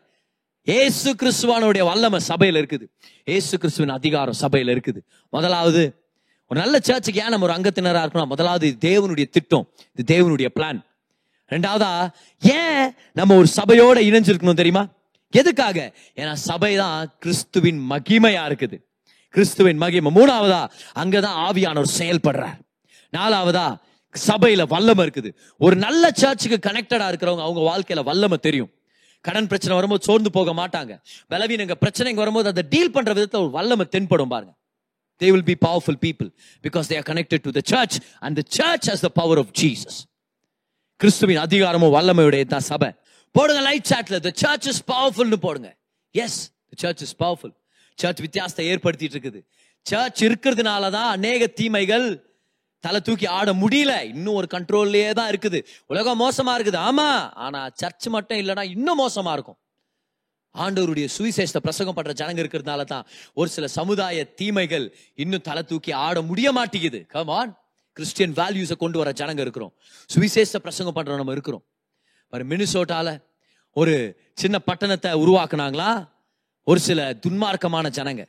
ஏசு கிறிஸ்துவானுடைய வல்லமை சபையில் இருக்குது. ஏசு கிறிஸ்துவின் அதிகாரம் சபையில் இருக்குது. முதலாவது ஒரு நல்ல சர்ச்சுக்கு ஏன் நம்ம ஒரு அங்கத்தினராக இருக்கணும்? முதலாவது இது தேவனுடைய திட்டம். இது தேவனுடைய பிளான் ரெண்டாவதா ஏன் நம்ம ஒரு சபையோட இணைஞ்சிருக்கணும் தெரியுமா? எதுக்காக? ஏன்னா சபை தான் கிறிஸ்துவின் மகிமையா இருக்குது. கிறிஸ்துவின் மகிமை. மூணாவதா அங்கதான் ஆவியானவர் செயல்படுறார். நாலாவதா சபையில வல்லமை இருக்குது. ஒரு நல்ல சர்ச்சுக்கு கனெக்டடா இருக்கிறவங்க அவங்க வாழ்க்கையில வல்லமை தெரியும். கடன் பிரச்சனை வரும்போது சோர்ந்து போக மாட்டாங்க. பலவீனங்க பிரச்சனைங்க வரும்போது அதை டீல் பண்ற விதத்தில் ஒரு வல்லமை தென்படும் பாருங்க. They will be powerful people because they are connected to the church and the church has the power of Jesus. கிறிஸ்துவின் அதிகாரமும் வல்லமையுடைய தான் சபை. போடுங்க லைட் சாட்ல த சர்ச் இஸ் பவர்ஃபுல்னு போடுங்க. Yes the church is powerful church வித்தியாசத்தை ஏற்படுத்திட்டு இருக்குது. சர்ச் இருக்கிறதுனால தான் அநேக தீமைகள் தலை தூக்கி ஆட முடியல. இன்னும் ஒரு கண்ட்ரோல்லையே தான் இருக்குது. உலகம் மோசமா இருக்குது. ஆமா. ஆனா சர்ச் மட்டும் இல்லைன்னா இன்னும் மோசமா இருக்கும். ஆண்டவருடைய சுவிசேஷத்தை பிரசங்கம் பண்ற ஜனங்க இருக்கிறதுனால தான் ஒரு சில சமுதாய தீமைகள் இன்னும் தலை தூக்கி ஆட முடிய மாட்டேங்குது. கமான் கிறிஸ்டியன் வேல்யூஸை கொண்டு வர ஜனங்க இருக்கிறோம். சுவிசேஷ பிரசங்கம் பண்ற நம்ம இருக்கிறோம். ஒரு மினிசோட்டால ஒரு சின்ன பட்டணத்தை உருவாக்குனாங்களா? ஒரு சில துன்மார்க்கமான ஜனங்க.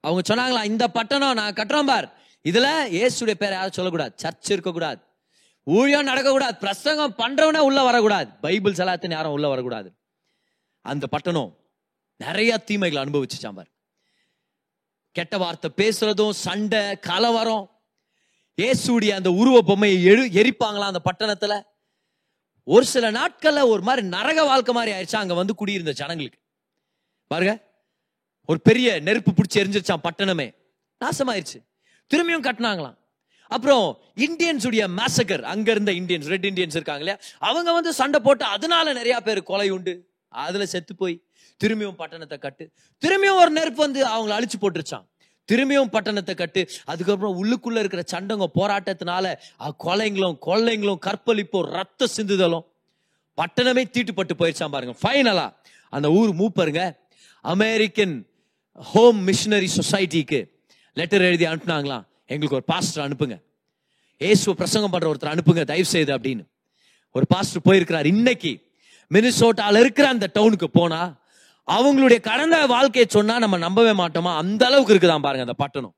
அவங்க சொன்னாங்களா இந்த பட்டணம் நான் கட்டுறோம் பார். இதுல இயேசுடைய பேரை யாரும் சொல்லக்கூடாது. சர்ச் இருக்கக்கூடாது. ஊழியம் நடக்கக்கூடாது. பிரசங்கம் பண்றவனே உள்ள வரக்கூடாது. பைபிள் சலாத்தின் யாரும் உள்ள வரக்கூடாது. அந்த பட்டணம் நிறைய தீமைகளை அனுபவிச்சுச்சாம் பார். கெட்ட வார்த்தை பேசுறதும் சண்டை கலவரம் இயேசுடைய அந்த உருவ பொம்மையை எழு எரிப்பாங்களாம் அந்த பட்டணத்துல? ஒரு சில நாட்கள்ல ஒரு மாதிரி நரக வாழ்க்கை மாதிரி ஆயிடுச்சு அங்க வந்து குடியிருந்த ஜனங்களுக்கு. பாருங்க ஒரு பெரிய நெருப்பு பிடிச்சி எரிஞ்சிருச்சான் பட்டணமே. நாசமாயிருச்சு. திரும்பியும் கட்டினாங்களாம். அப்புறம் இந்தியன்ஸ் உடைய மேசகர் அங்க இருந்த இந்தியன்ஸ் ரெட் இந்தியன்ஸ் இருக்காங்க இல்லையா? அவங்க வந்து சண்டை போட்டு அதனால நிறைய பேர் கொலை உண்டு. அதுல செத்து போய் திரும்பியும் பட்டணத்தை கட்டு. திரும்பியும் ஒரு நெருப்பு வந்து அவங்கள அழிச்சு போட்டுருச்சான் திரும்பியும் பட்டணத்தை கட்டு. அதுக்கப்புறம் உள்ளுக்குள்ள இருக்கிற சண்டங்க போராட்டத்தினால கொலைங்களும் கொள்ளைங்களும் கற்பழிப்பும் ரத்த சிந்துதலும் பட்டணமே தீட்டுப்பட்டு போயிடுச்சான் பாருங்க. ஃபைனலா அந்த ஊர் மூப்பருங்க அமெரிக்கன் ஹோம் மிஷினரி சொசைட்டிக்கு லெட்டர் எழுதி அனுப்புனாங்களாம் எங்களுக்கு ஒரு பாஸ்டர் அனுப்புங்க. இயேசுவை பிரசங்கம் பண்ற ஒருத்தர் அனுப்புங்க தயவு செய்து அப்படின்னு. ஒரு பாஸ்டர் போயிருக்கிறார். இன்னைக்கு மினிசோட்டால இருக்கிற அந்த டவுனுக்கு போனா அவங்களுடைய கடந்த வாழ்க்கையை சொன்னா நம்ம நம்பவே மாட்டோமா? அந்த அளவுக்கு இருக்குதான் பாருங்க அந்த பட்டணம்.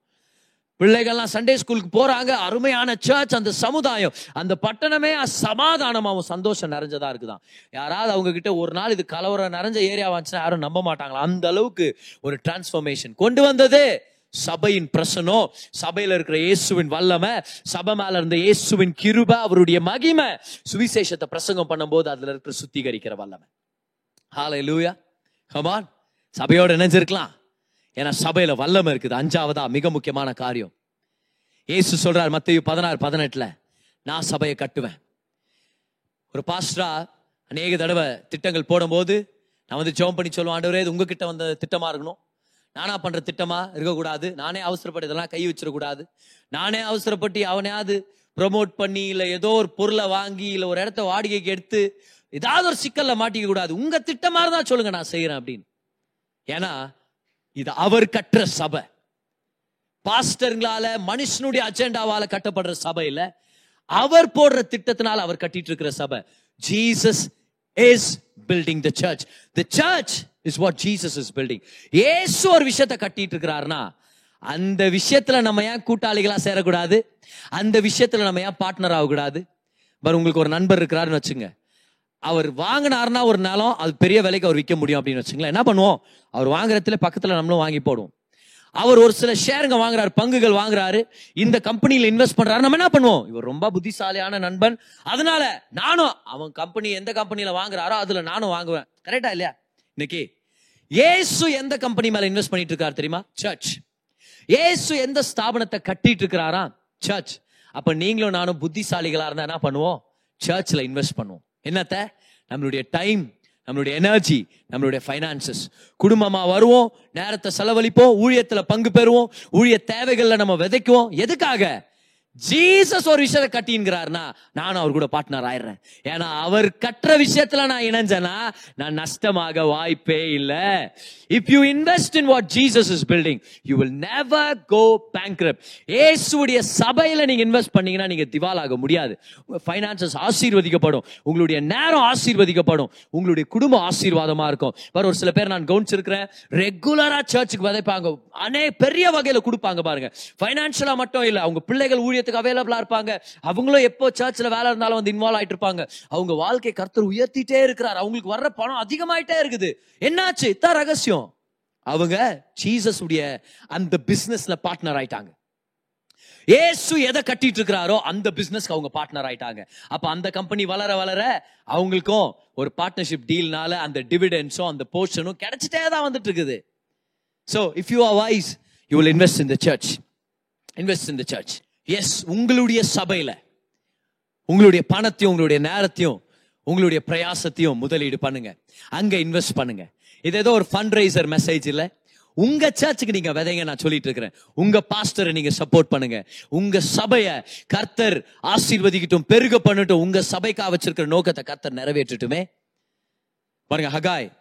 பிள்ளைகள்லாம் சண்டே ஸ்கூலுக்கு போறாங்க அருமையான சர்ச் அந்த சமுதாயம் அந்த பட்டணமே சமாதானமாகவும் சந்தோஷம் நிறைஞ்சதா இருக்குதான். யாராவது அவங்க கிட்ட ஒரு நாள் இது கலவரம் நிறைஞ்ச ஏரியா வந்துச்சுன்னா யாரும் நம்ப மாட்டாங்களா? அந்த அளவுக்கு ஒரு டிரான்ஸ்ஃபர்மேஷன் கொண்டு வந்தது சபையின் பிரசனம் சபையில இருக்கிற இயேசுவின் வல்லமை சபை மேல இருந்த இயேசுவின் கிருப அவருடைய மகிமை சுவிசேஷத்தை பிரசங்கம் பண்ணும்போது அதுல இருக்கிற சுத்திகரிக்கிற வல்லமை. ஹாலை லூயா ஹமான் சபையோட இணைஞ்சிருக்கலாம். ஏன்னா சபையில வல்லமை இருக்குது. அஞ்சாவதா மிக முக்கியமான காரியம். இயேசு சொல்றார் மத்திய பதினாறு பதினெட்டுல நான் சபையை கட்டுவேன். ஒரு பாஸ்டரா அநேக தடவை திட்டங்கள் போடும்போது நான் வந்து ஜோம் பண்ணி சொல்லுவேன் ஆண்டவரே இது உங்ககிட்ட வந்த திட்டமா இருக்கணும். நானா பண்ற திட்டமா இருக்கக்கூடாது. நானே அவசரப்பட்டு இதெல்லாம் கை வச்சிடக்கூடாது. நானே அவசரப்பட்டு அவனையாவது ப்ரொமோட் பண்ணி இல்லை ஏதோ ஒரு பொருளை வாங்கி இல்லை ஒரு இடத்த வாடகைக்கு எடுத்து ஏதாவது ஒரு சிக்கல்ல மாட்டிக்க கூடாது உங்க திட்டமா இருந்தா சொல்லுங்க நான் செய்யறேன் அப்படின்னு. ஏன்னா இது அவர் கட்டுற சபை. பாஸ்டர்களால மனுஷனுடைய அஜெண்டாவால கட்டப்படுற சபை இல்ல. அவர் போடுற திட்டத்தினால அவர் கட்டிட்டு இருக்கிற சபை. Jesus is building the church the church is what Jesus is building ஏசு ஒரு விஷயத்தை கட்டிட்டு இருக்கிறாருன்னா அந்த விஷயத்துல நம்ம ஏன் கூட்டாளிகளா சேரக்கூடாது? அந்த விஷயத்துல நம்ம ஏன் பார்ட்னர் ஆகக்கூடாது? பர் உங்களுக்கு ஒரு நண்பர் இருக்கிறாருன்னு வச்சுங்க. அவர் வாங்கினார்னா ஒரு நிலம் அது பெரிய விலைக்கு அவர் விற்க முடியும் அப்படின்னு வச்சுங்களேன். என்ன பண்ணுவோம்? அவர் வாங்குறதுல பக்கத்துல நம்மளும் வாங்கி போடுவோம். அவர் ஒரு சில ஷேருங்க வாங்குறாரு பங்குகள் வாங்குறாரு. இந்த கம்பெனியில் இன்வெஸ்ட் பண்றாரு. நம்ம என்ன பண்ணுவோம்? இவர் ரொம்ப புத்திசாலியான நண்பன். அதனால நானும் அவன் கம்பெனி எந்த கம்பெனியில வாங்குறாரோ அதுல நானும் வாங்குவேன். கரெக்டா இல்லையா? இன்னைக்கு ஏசு எந்த கம்பெனி மேல இன்வெஸ்ட் பண்ணிட்டு இருக்காரு தெரியுமா? சர்ச் ஏசு எந்த ஸ்தாபனத்தை கட்டிட்டு இருக்கிறாரா சர்ச் அப்ப நீங்களும் நானும் புத்திசாலிகளா இருந்தா என்ன பண்ணுவோம்? சர்ச்ல இன்வெஸ்ட் பண்ணுவோம். என்னத்த? நம்மளுடைய டைம் நம்மளுடைய எனர்ஜி நம்மளுடைய ஃபைனான்சஸ் குடும்பமா வருவோம் நேரத்தை செலவழிப்போம் ஊழியத்துல பங்கு பெறுவோம் ஊழிய தேவைகள்ல நம்ம விதைக்குவோம். எதுக்காக? ஜீசஸ் ஒரு விஷயத்தை கட்டிங்கிறாருனா நானும் அவர் கூட பார்ட்னர் ஆயிடுறேன். ஏன்னா அவர் கட்டுற விஷயத்துல நான் இணைஞ்சேனா நான் நஷ்டமாக வாய்ப்பே இல்ல. If you invest in what Jesus is building you will never go bank ஏசுடைய சபையில நீங்க இன்வெஸ்ட் பண்ணீங்கன்னா நீங்க திவாலாக முடியாது. ஃபைனான்சஸ் ஆசீர்வதிக்கப்படும். உங்களுடைய நேரம் ஆசீர்வதிக்கப்படும். உங்களுடைய குடும்பம் ஆசீர்வாதமா இருக்கும். வேற ஒரு சில பேர் நான் கவனிச்சிருக்கிறேன். ரெகுலரா சர்ச்சுக்கு விதைப்பாங்க. அனே பெரிய வகையில கொடுப்பாங்க பாருங்க. ஃபைனான்சியலா மட்டும் இல்லை அவங்க பிள்ளைகள் ஊழியத்துக்கு அவைலபிளா இருப்பாங்க. அவங்களும் எப்போ சர்ச்ல வேலை இருந்தாலும் வந்து இன்வால்வ் ஆயிட்டு இருப்பாங்க. அவங்க வாழ்க்கை கர்த்தர் உயர்த்திட்டே இருக்கிறார். அவங்களுக்கு வர்ற பணம் அதிகமாயிட்டே இருக்குது. என்னாச்சு? இதான் ரகசியம். அவங்க ஜீசஸ் உடைய அந்த பிசினஸ்ல பார்ட்னர் ஆயிட்டாங்க. ஏசு எதை கட்டிட்டு இருக்கிறாரோ அந்த பிசினஸ்க்கு அவங்க பார்ட்னர் ஆயிட்டாங்க. அப்ப அந்த கம்பெனி வளர வளர அவங்களுக்கும் ஒரு பார்ட்னர்ஷிப் டீல்னால அந்த டிவிடென்ஸும் அந்த போர்ஷனும் கிடைச்சிட்டே தான் வந்துட்டு இருக்குது. So if you are wise you will invest in the church invest in the church yes உங்களுடைய சபையில உங்களுடைய பணத்தையும் உங்களுடைய நேரத்தையும் உங்களுடைய பிரயாசத்தையும் முதலீடு பண்ணுங்க. அங்க இன்வெஸ்ட் பண்ணுங்க. இது ஏதோ ஒரு ஃபண்ட் ரைசர் மெசேஜ் இல்ல. உங்க சர்ச்சுக்கு நீங்க விதைங்க நான் சொல்லிட்டு இருக்கிறேன். உங்க பாஸ்டரை நீங்க சப்போர்ட் பண்ணுங்க. உங்க சபைய கர்த்தர் ஆசீர்வதிக்கட்டும் பெருக பண்ணட்டும் உங்க சபைக்கா வச்சிருக்கிற நோக்கத்தை கர்த்தர் நிறைவேற்றட்டுமே. பாருங்க ஹகாய்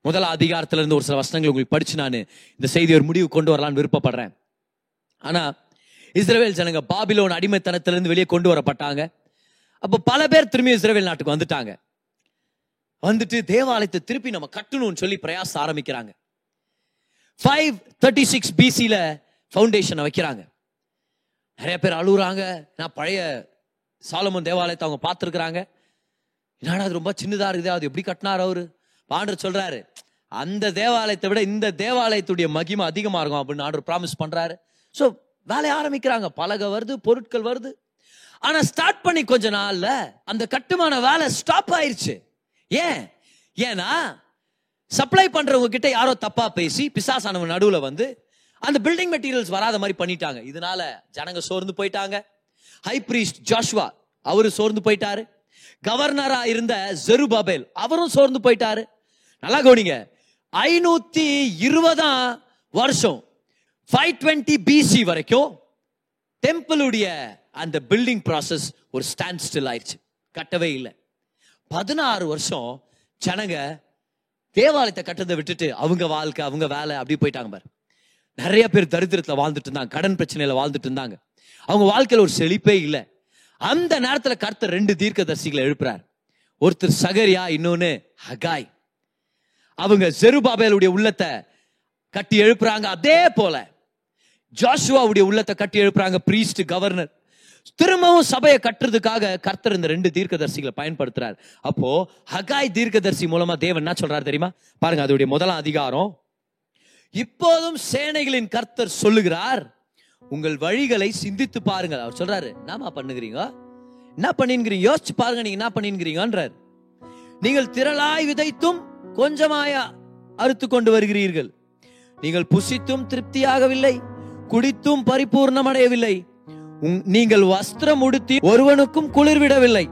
முதல் அதிகாரத்துல இருந்து ஒரு சில வசனங்கள் உங்களுக்கு படிச்சு நான் இந்த செய்தி ஒரு முடிவு கொண்டு வரலாம்னு விருப்பப்படுறேன். ஆனா இஸ்ரேல் ஜனங்க பாபிலோன் அடிமைத்தனத்திலிருந்து வெளியே கொண்டு வரப்பட்டாங்க. அப்போ பல பேர் திரும்பி இஸ்ரேல் நாட்டுக்கு வந்துட்டாங்க. வந்துட்டு தேவாலயத்தை திருப்பி நம்ம கட்டணும்னு சொல்லி பிரயாசம் ஆரம்பிக்கிறாங்க. ஃபைவ் தேர்ட்டி சிக்ஸ் பிசியில் ஃபவுண்டேஷனை வைக்கிறாங்க. நிறைய பேர் அழுகுறாங்க. நான் பழைய சாலமன் தேவாலயத்தை அவங்க பார்த்துருக்குறாங்க. என்னடா அது ரொம்ப சின்னதாக இருக்குது அது எப்படி கட்டினார் அவரு? பாண்டர் சொல்கிறாரு அந்த தேவாலயத்தை விட இந்த தேவாலயத்துடைய மகிமை அதிகமாக இருக்கும் அப்படின்னு ஆண்டர் ப்ராமிஸ் பண்ணுறாரு ஸோ வேலையை ஆரம்பிக்கிறாங்க. பலகை வருது பொருட்கள் வருது. ஆனா ஸ்டார்ட் பண்ணி கொஞ்ச நாள்ல அந்த கட்டுமான வேலை ஸ்டாப் ஆயிருச்சு. ஏன்? ஏன்னா சப்ளை பண்றவங்க கிட்ட யாரோ தப்பா பேசி பிசாசானவங்க நடுவுல வந்து அந்த பில்டிங் மெட்டீரியல்ஸ் வராத மாதிரி பண்ணிட்டாங்க. இதனால ஜனங்க சோர்ந்து போயிட்டாங்க. ஹை பிரீஸ்ட் ஜாஷ்வா அவரு சோர்ந்து போயிட்டாரு. கவர்னரா இருந்த ஜெருபாபேல் அவரும் சோர்ந்து போயிட்டாரு. நல்லா கவனிங்க. ஐநூத்தி இருபதாம் வருஷம் ஃபைவ் டுவெண்ட்டி பிசி வரைக்கும் டெம்பிளுடைய அந்த பில்டிங் ப்ராசஸ் ஒரு ஸ்டாண்ட் ஸ்டில் ஆயிடுச்சு. கட்டவே இல்லை. பதினாறு வருஷம் ஜனங்க தேவாலயத்தை கட்டுறதை விட்டுட்டு அவங்க வாழ்க்கை அவங்க வேலை அப்படி போயிட்டாங்க பாரு. நிறைய பேர் தரித்திரத்தில் வாழ்ந்துட்டு இருந்தாங்க கடன் பிரச்சனையில் வாழ்ந்துட்டு இருந்தாங்க. அவங்க வாழ்க்கையில் ஒரு செழிப்பே இல்லை. அந்த நேரத்தில் கர்த்தர் ரெண்டு தீர்க்க தரிசிகளை எழுப்புறார். ஒருத்தர் சகரியா இன்னொன்னு ஹகாய். அவங்க ஜெருபாபேலுடைய உள்ளத்தை கட்டி எழுப்புறாங்க. அதே போல ஜாஷுவாவுடைய உள்ளத்தை கட்டி எழுப்புறாங்க பிரீஸ்ட் கவர்னர் திரும்பவும் சபையை கட்டுறதுக்காக கர்த்தர் இந்த ரெண்டு தீர்க்கதரிசிகளை பயன்படுத்துறாரு. அப்போ ஹகாய் தீர்க்கதரிசி மூலமா தேவன் என்ன சொல்றாரு தெரியுமா? பாருங்க அதோடைய முதலாம் அதிகாரம். இப்போதும் சேனைகளின் கர்த்தர் சொல்லுகிறார் உங்கள் வழிகளை சிந்தித்து பாருங்கள். அவர் சொல்றாரு என்னமா பண்ணுகிறீங்க? என்ன பண்ணின்கிறீங்க? யோசிச்சு பாருங்க நீங்க என்ன பண்ணின்கிறீங்கன்றார். நீங்கள் திரளாய் விதைத்தும் கொஞ்சமாய அறுத்து கொண்டு வருகிறீர்கள். நீங்கள் புசித்தும் திருப்தியாகவில்லை. குடித்தும் பரிபூர்ணம் அடையவில்லை உங்- நீங்கள் வஸ்திரம் உடுத்தி ஒருவனுக்கும் குளிர்விடவில்லை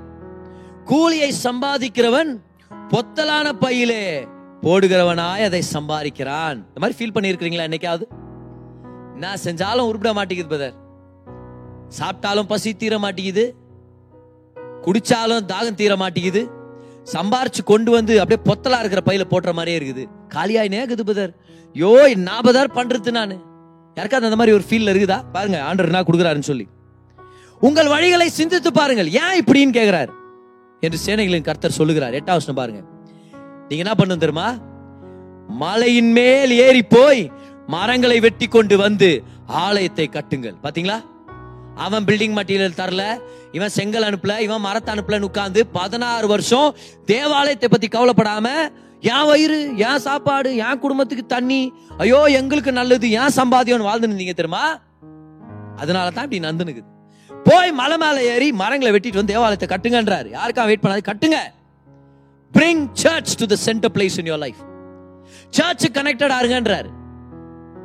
கூலியை சம்பாதிக்கிறவன் பொத்தலான பையிலே போடுகிறவனாய் அதை சம்பாதிக்கிறான். இந்த மாதிரி ஃபீல் பண்ணியிருக்கிறீங்களா என்னைக்காவது? நான் செஞ்சாலும் உருப்பிட மாட்டேங்குது பிரதர் சாப்பிட்டாலும் பசி தீர மாட்டேங்குது. குடிச்சாலும் தாகம் தீர மாட்டேங்குது. சம்பாரிச்சு கொண்டு வந்து அப்படியே பொத்தலா இருக்கிற பையில போட்டுற மாதிரியே இருக்குது. காலியாயினே இருக்குது பதர் யோ நாபதார் பண்றது நான். யாருக்காவது அந்த மாதிரி ஒரு ஃபீல் இருக்குதா? பாருங்க ஆண்டர் நான் கொடுக்குறாருன்னு சொல்லி. உங்கள் வழிகளை சிந்தித்து பாருங்கள். ஏன் இப்படின்னு கேட்கிறார் என்று சேனைகளின் கர்த்தர் சொல்லுகிறார். எட்டாம் வசனம் பாருங்க. நீங்க என்ன பண்ணணும் தெரியுமா? மலையின் மேல் ஏறி போய் மரங்களை வெட்டி கொண்டு வந்து ஆலயத்தை கட்டுங்கள். பாத்தீங்களா? அவன் பில்டிங் மெட்டீரியல் தரல இவன் செங்கல் அனுப்பல இவன் மரத்தை அனுப்பலன்னு உட்கார்ந்து பதினாறு வருஷம் தேவாலயத்தை பத்தி கவலைப்படாம என் வயிறு என் சாப்பாடு என் குடும்பத்துக்கு தண்ணி. ஐயோ எங்களுக்கு நல்லது. ஏன் சம்பாதியம்னு வாழ்ந்து இருந்தீங்க தெரியுமா? அதனால தான் இப்படி நந்துனுக்குது. போய் மலை மேலே ஏறி மரங்களை வெட்டிட்டு வந்து தேவாலயத்தை கட்டுங்கன்றாரு. யாருக்கா வெயிட் பண்ணாது கட்டுங்க. Bring church to the center place in your life church connected ஆருங்கன்றாரு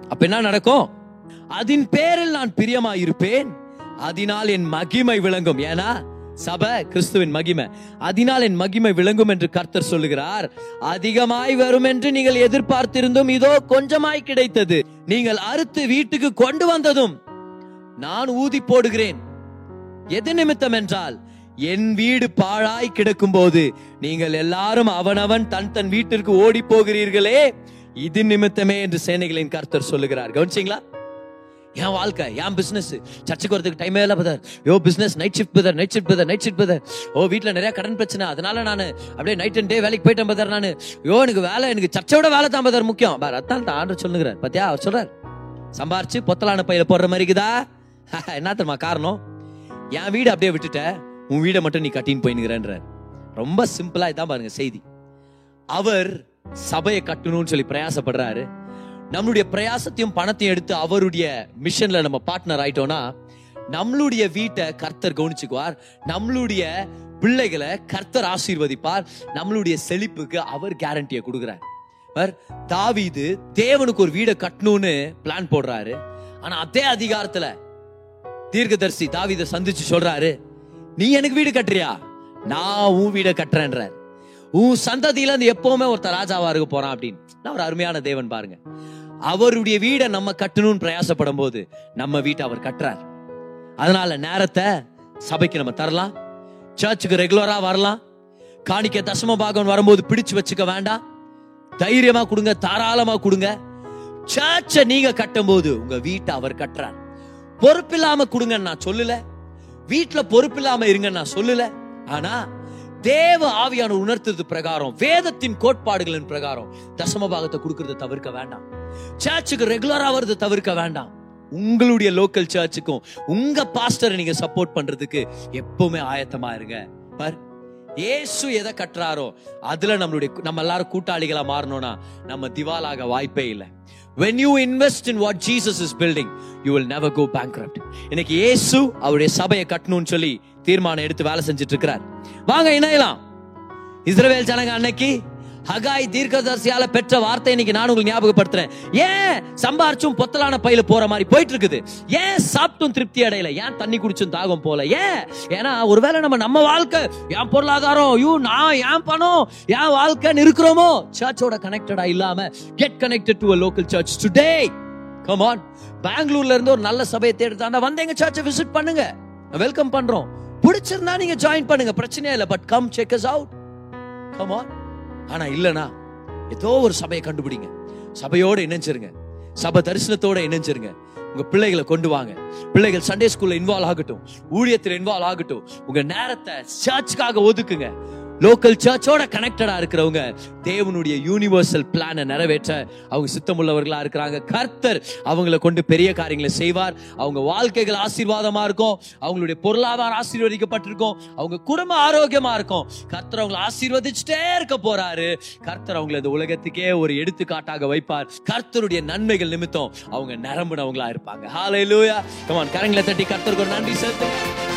அப்ப என்ன நடக்கும்? அதன் பேரில் நான் பிரியமாயிருப்பேன். அதனால் என் மகிமை விளங்கும். ஏன்னா சபை கிறிஸ்துவின் மகிமை. அதனால் என் மகிமை விளங்கும் என்று கர்த்தர் சொல்லுகிறார். அதிகமாய் வரும் என்று நீங்கள் எதிர்பார்த்திருந்தும் இதோ கொஞ்சமாய் கிடைத்தது. நீங்கள் அறுத்து வீட்டுக்கு கொண்டு வந்ததும் நான் ஊதி போடுகிறேன். எது நிமித்தம் என்றால் என் வீடு பாழாய் கிடக்கும் போது நீங்கள் எல்லாரும் அவனவன் தன் தன் வீட்டிற்கு ஓடி போகிறீர்களே. இது நிமித்தமே என்று சேனைகளின் கர்த்தர் சொல்லுகிறார். கவனிச்சிங்களா? என் வாழ்க்கை என் பிசினஸ் சர்ச்சுக்கு வரதுக்கு டைமே இல்லை bother your business night shift bother night shift bother night shift bother oh வீட்டில் நிறைய கடன் பிரச்சனை. அதனால நான் அப்படியே நைட் அண்ட் டே வேலைக்கு போயிட்டேன் பதர் நான். யோ எனக்கு வேலை எனக்கு சர்ச்சோட வேலை தான் பதர் முக்கியம். பார் அதான் தான் சொல்லுங்கிறேன் சொல்லுகிறார். அவர் சொல்றார். சம்பாரிச்சு பொத்தலான பையில போடுற மாதிரி இருக்குதா? (laughs) என்ன தெரியுமா காரணம்? என் வீடு அப்படியே விட்டுட்ட. உன் வீடை மட்டும் நீ கட்டின்னு போயினுக்கிறேன்ற ரொம்ப சிம்பிளா இதான் பாருங்க செய்தி. அவர் சபையை கட்டணும்னு சொல்லி பிரயாசப்படுறாரு. நம்மளுடைய பிரயாசத்தையும் பணத்தையும் எடுத்து அவருடைய மிஷன்ல நம்ம பார்ட்னர் ஆயிட்டோம்னா நம்மளுடைய வீட்டை கர்த்தர் கவனிச்சுக்குவார். நம்மளுடைய பிள்ளைகளை கர்த்தர் ஆசீர்வதிப்பார். நம்மளுடைய செழிப்புக்கு அவர் கேரண்டியை கொடுக்குறார். பார், தாவீது தேவனுக்கு ஒரு வீடை கட்டணும்னு பிளான் போடுறாரு. ஆனா அதே அதிகாரத்துல தீர்க்கதரிசி தாவித சந்திச்சு சொல்றாரு நீ எனக்கு வீடு கட்டுறியா? நான் உன் வீடை கட்டுறேன்றார். உன் சந்ததியில இருந்து எப்பவுமே ஒருத்தர் ராஜாவா இருக்க போறான் அப்படின்னு. நான் ஒரு அருமையான தேவன் பாருங்க. அவருடைய வீடை நம்ம கட்டணும்னு பிரயாசப்படும் போது நம்ம வீட்டை அவர் கட்டுறார். அதனால நேரத்தை சபைக்கு நம்ம தரலாம். சர்ச்சுக்கு ரெகுலரா வரலாம். காணிக்க தசம பாகம் வரும்போது பிடிச்சு வச்சுக்க வேண்டாம். தைரியமா கொடுங்க தாராளமா கொடுங்க. சர்ச்சை நீங்க கட்டும்போது உங்க வீட்டை அவர் கட்டுறார். பொறுப்பில்லாம கொடுங்கன்னு நான் சொல்லல. வீட்டுல பொறுப்பில்லாம இருங்கன்னு நான் சொல்லல. ஆனா தேவ ஆவியான உணர்த்தது பிரகாரம் வேதத்தின் கோட்பாடுகளின் பிரகாரம் தசம பாகத்தை கொடுக்கறத தவிர்க்க வேண்டாம். சர்ச்சுக்கு ரெகுலரா வருது தவிர்க்க வேண்டாம். உங்களுடைய லோக்கல் சர்ச்சுக்கும் உங்க பாஸ்டரை நீங்க சப்போர்ட் பண்றதுக்கு எப்பவுமே ஆயத்தமா இருங்க. பார் ஏசு எதை கட்டுறாரோ அதுல நம்மளுடைய நம்ம எல்லாரும் கூட்டாளிகளா மாறணும்னா நம்ம திவாலாக வாய்ப்பே இல்லை. When you invest in what Jesus is building you will never go bank இன்னைக்கு ஏசு அவருடைய சபையை கட்டணும்னு சொல்லி தீர்மானம் எடுத்து வேலை செஞ்சுட்டு இருக்கிறார். வாங்க இணையலாம். இஸ்ரவேல் ஜனங்க அன்னைக்கு ஹகாய் தீர்க்கதரிசியால பெற்ற வார்த்தை இன்னைக்கு நான் உங்களுக்கு ஞாபகப்படுத்துறேன். ஏன் சம்பாரிச்சும் பொத்தலான பையில போற மாதிரி போயிட்டு இருக்குது ஏன் சாப்பிட்டும் திருப்தி அடையல? ஏன் தண்ணி குடிச்சும் தாகம் போல? ஏன்? ஏன்னா ஒருவேளை நம்ம நம்ம வாழ்க்கை என் பொருளாதாரம் ஐயோ நான் ஏன் பணம் என் வாழ்க்கைன்னு இருக்கிறோமோ சர்ச்சோட கனெக்டடா இல்லாம get connected to local church today come on பெங்களூர்ல இருந்து ஒரு நல்ல சபையை தேடுதாண்டா வந்து எங்க சர்ச்சை விசிட் பண்ணுங்க. வெல்கம் பண்றோம். பிடிச்சிருந்தா நீங்க ஜாயின் பண்ணுங்க. பிரச்சனையே இல்லை but come check us out come ஆனா இல்லனா ஏதோ ஒரு சபையை கண்டுபிடிங்க. சபையோட இணைஞ்சிருங்க. சபை தரிசனத்தோட இணைஞ்சிருங்க. உங்க பிள்ளைகளை கொண்டு வாங்க. பிள்ளைகள் சண்டே ஸ்கூல்ல இன்வால்வ் ஆகட்டும். ஊழியத்தில் இன்வால்வ் ஆகட்டும். உங்க நேரத்தை சர்ச்சுக்காக ஒதுக்குங்க. லோக்கல் சர்ச்சோட கனெக்டடா இருக்கிறவங்க தேவனுடைய யூனிவர்சல் பிளானை நிறைவேற்ற அவங்க சித்தமுள்ளவர்களா இருக்கிறாங்க. கர்த்தர் அவங்களை கொண்டு பெரிய காரியங்களை செய்வார். அவங்க வாழ்க்கைகள் ஆசீர்வாதமா இருக்கும். அவங்களுடைய பொருளாதாரம் ஆசீர்வதிக்கப்பட்டிருக்கும். அவங்க குடும்ப ஆரோக்கியமா இருக்கும். கர்த்தர் அவங்களை ஆசீர்வதிச்சுட்டே இருக்க போறாரு. கர்த்தர் அவங்களை இந்த உலகத்துக்கே ஒரு எடுத்துக்காட்டாக வைப்பார். கர்த்தருடைய நன்மைகள் நிமித்தம் அவங்க நரம்புனவங்களா இருப்பாங்க. ஹாலை லூயா கமான் கரங்களை தட்டி கர்த்தருக்கு ஒரு நன்றி செலுத்துங்க.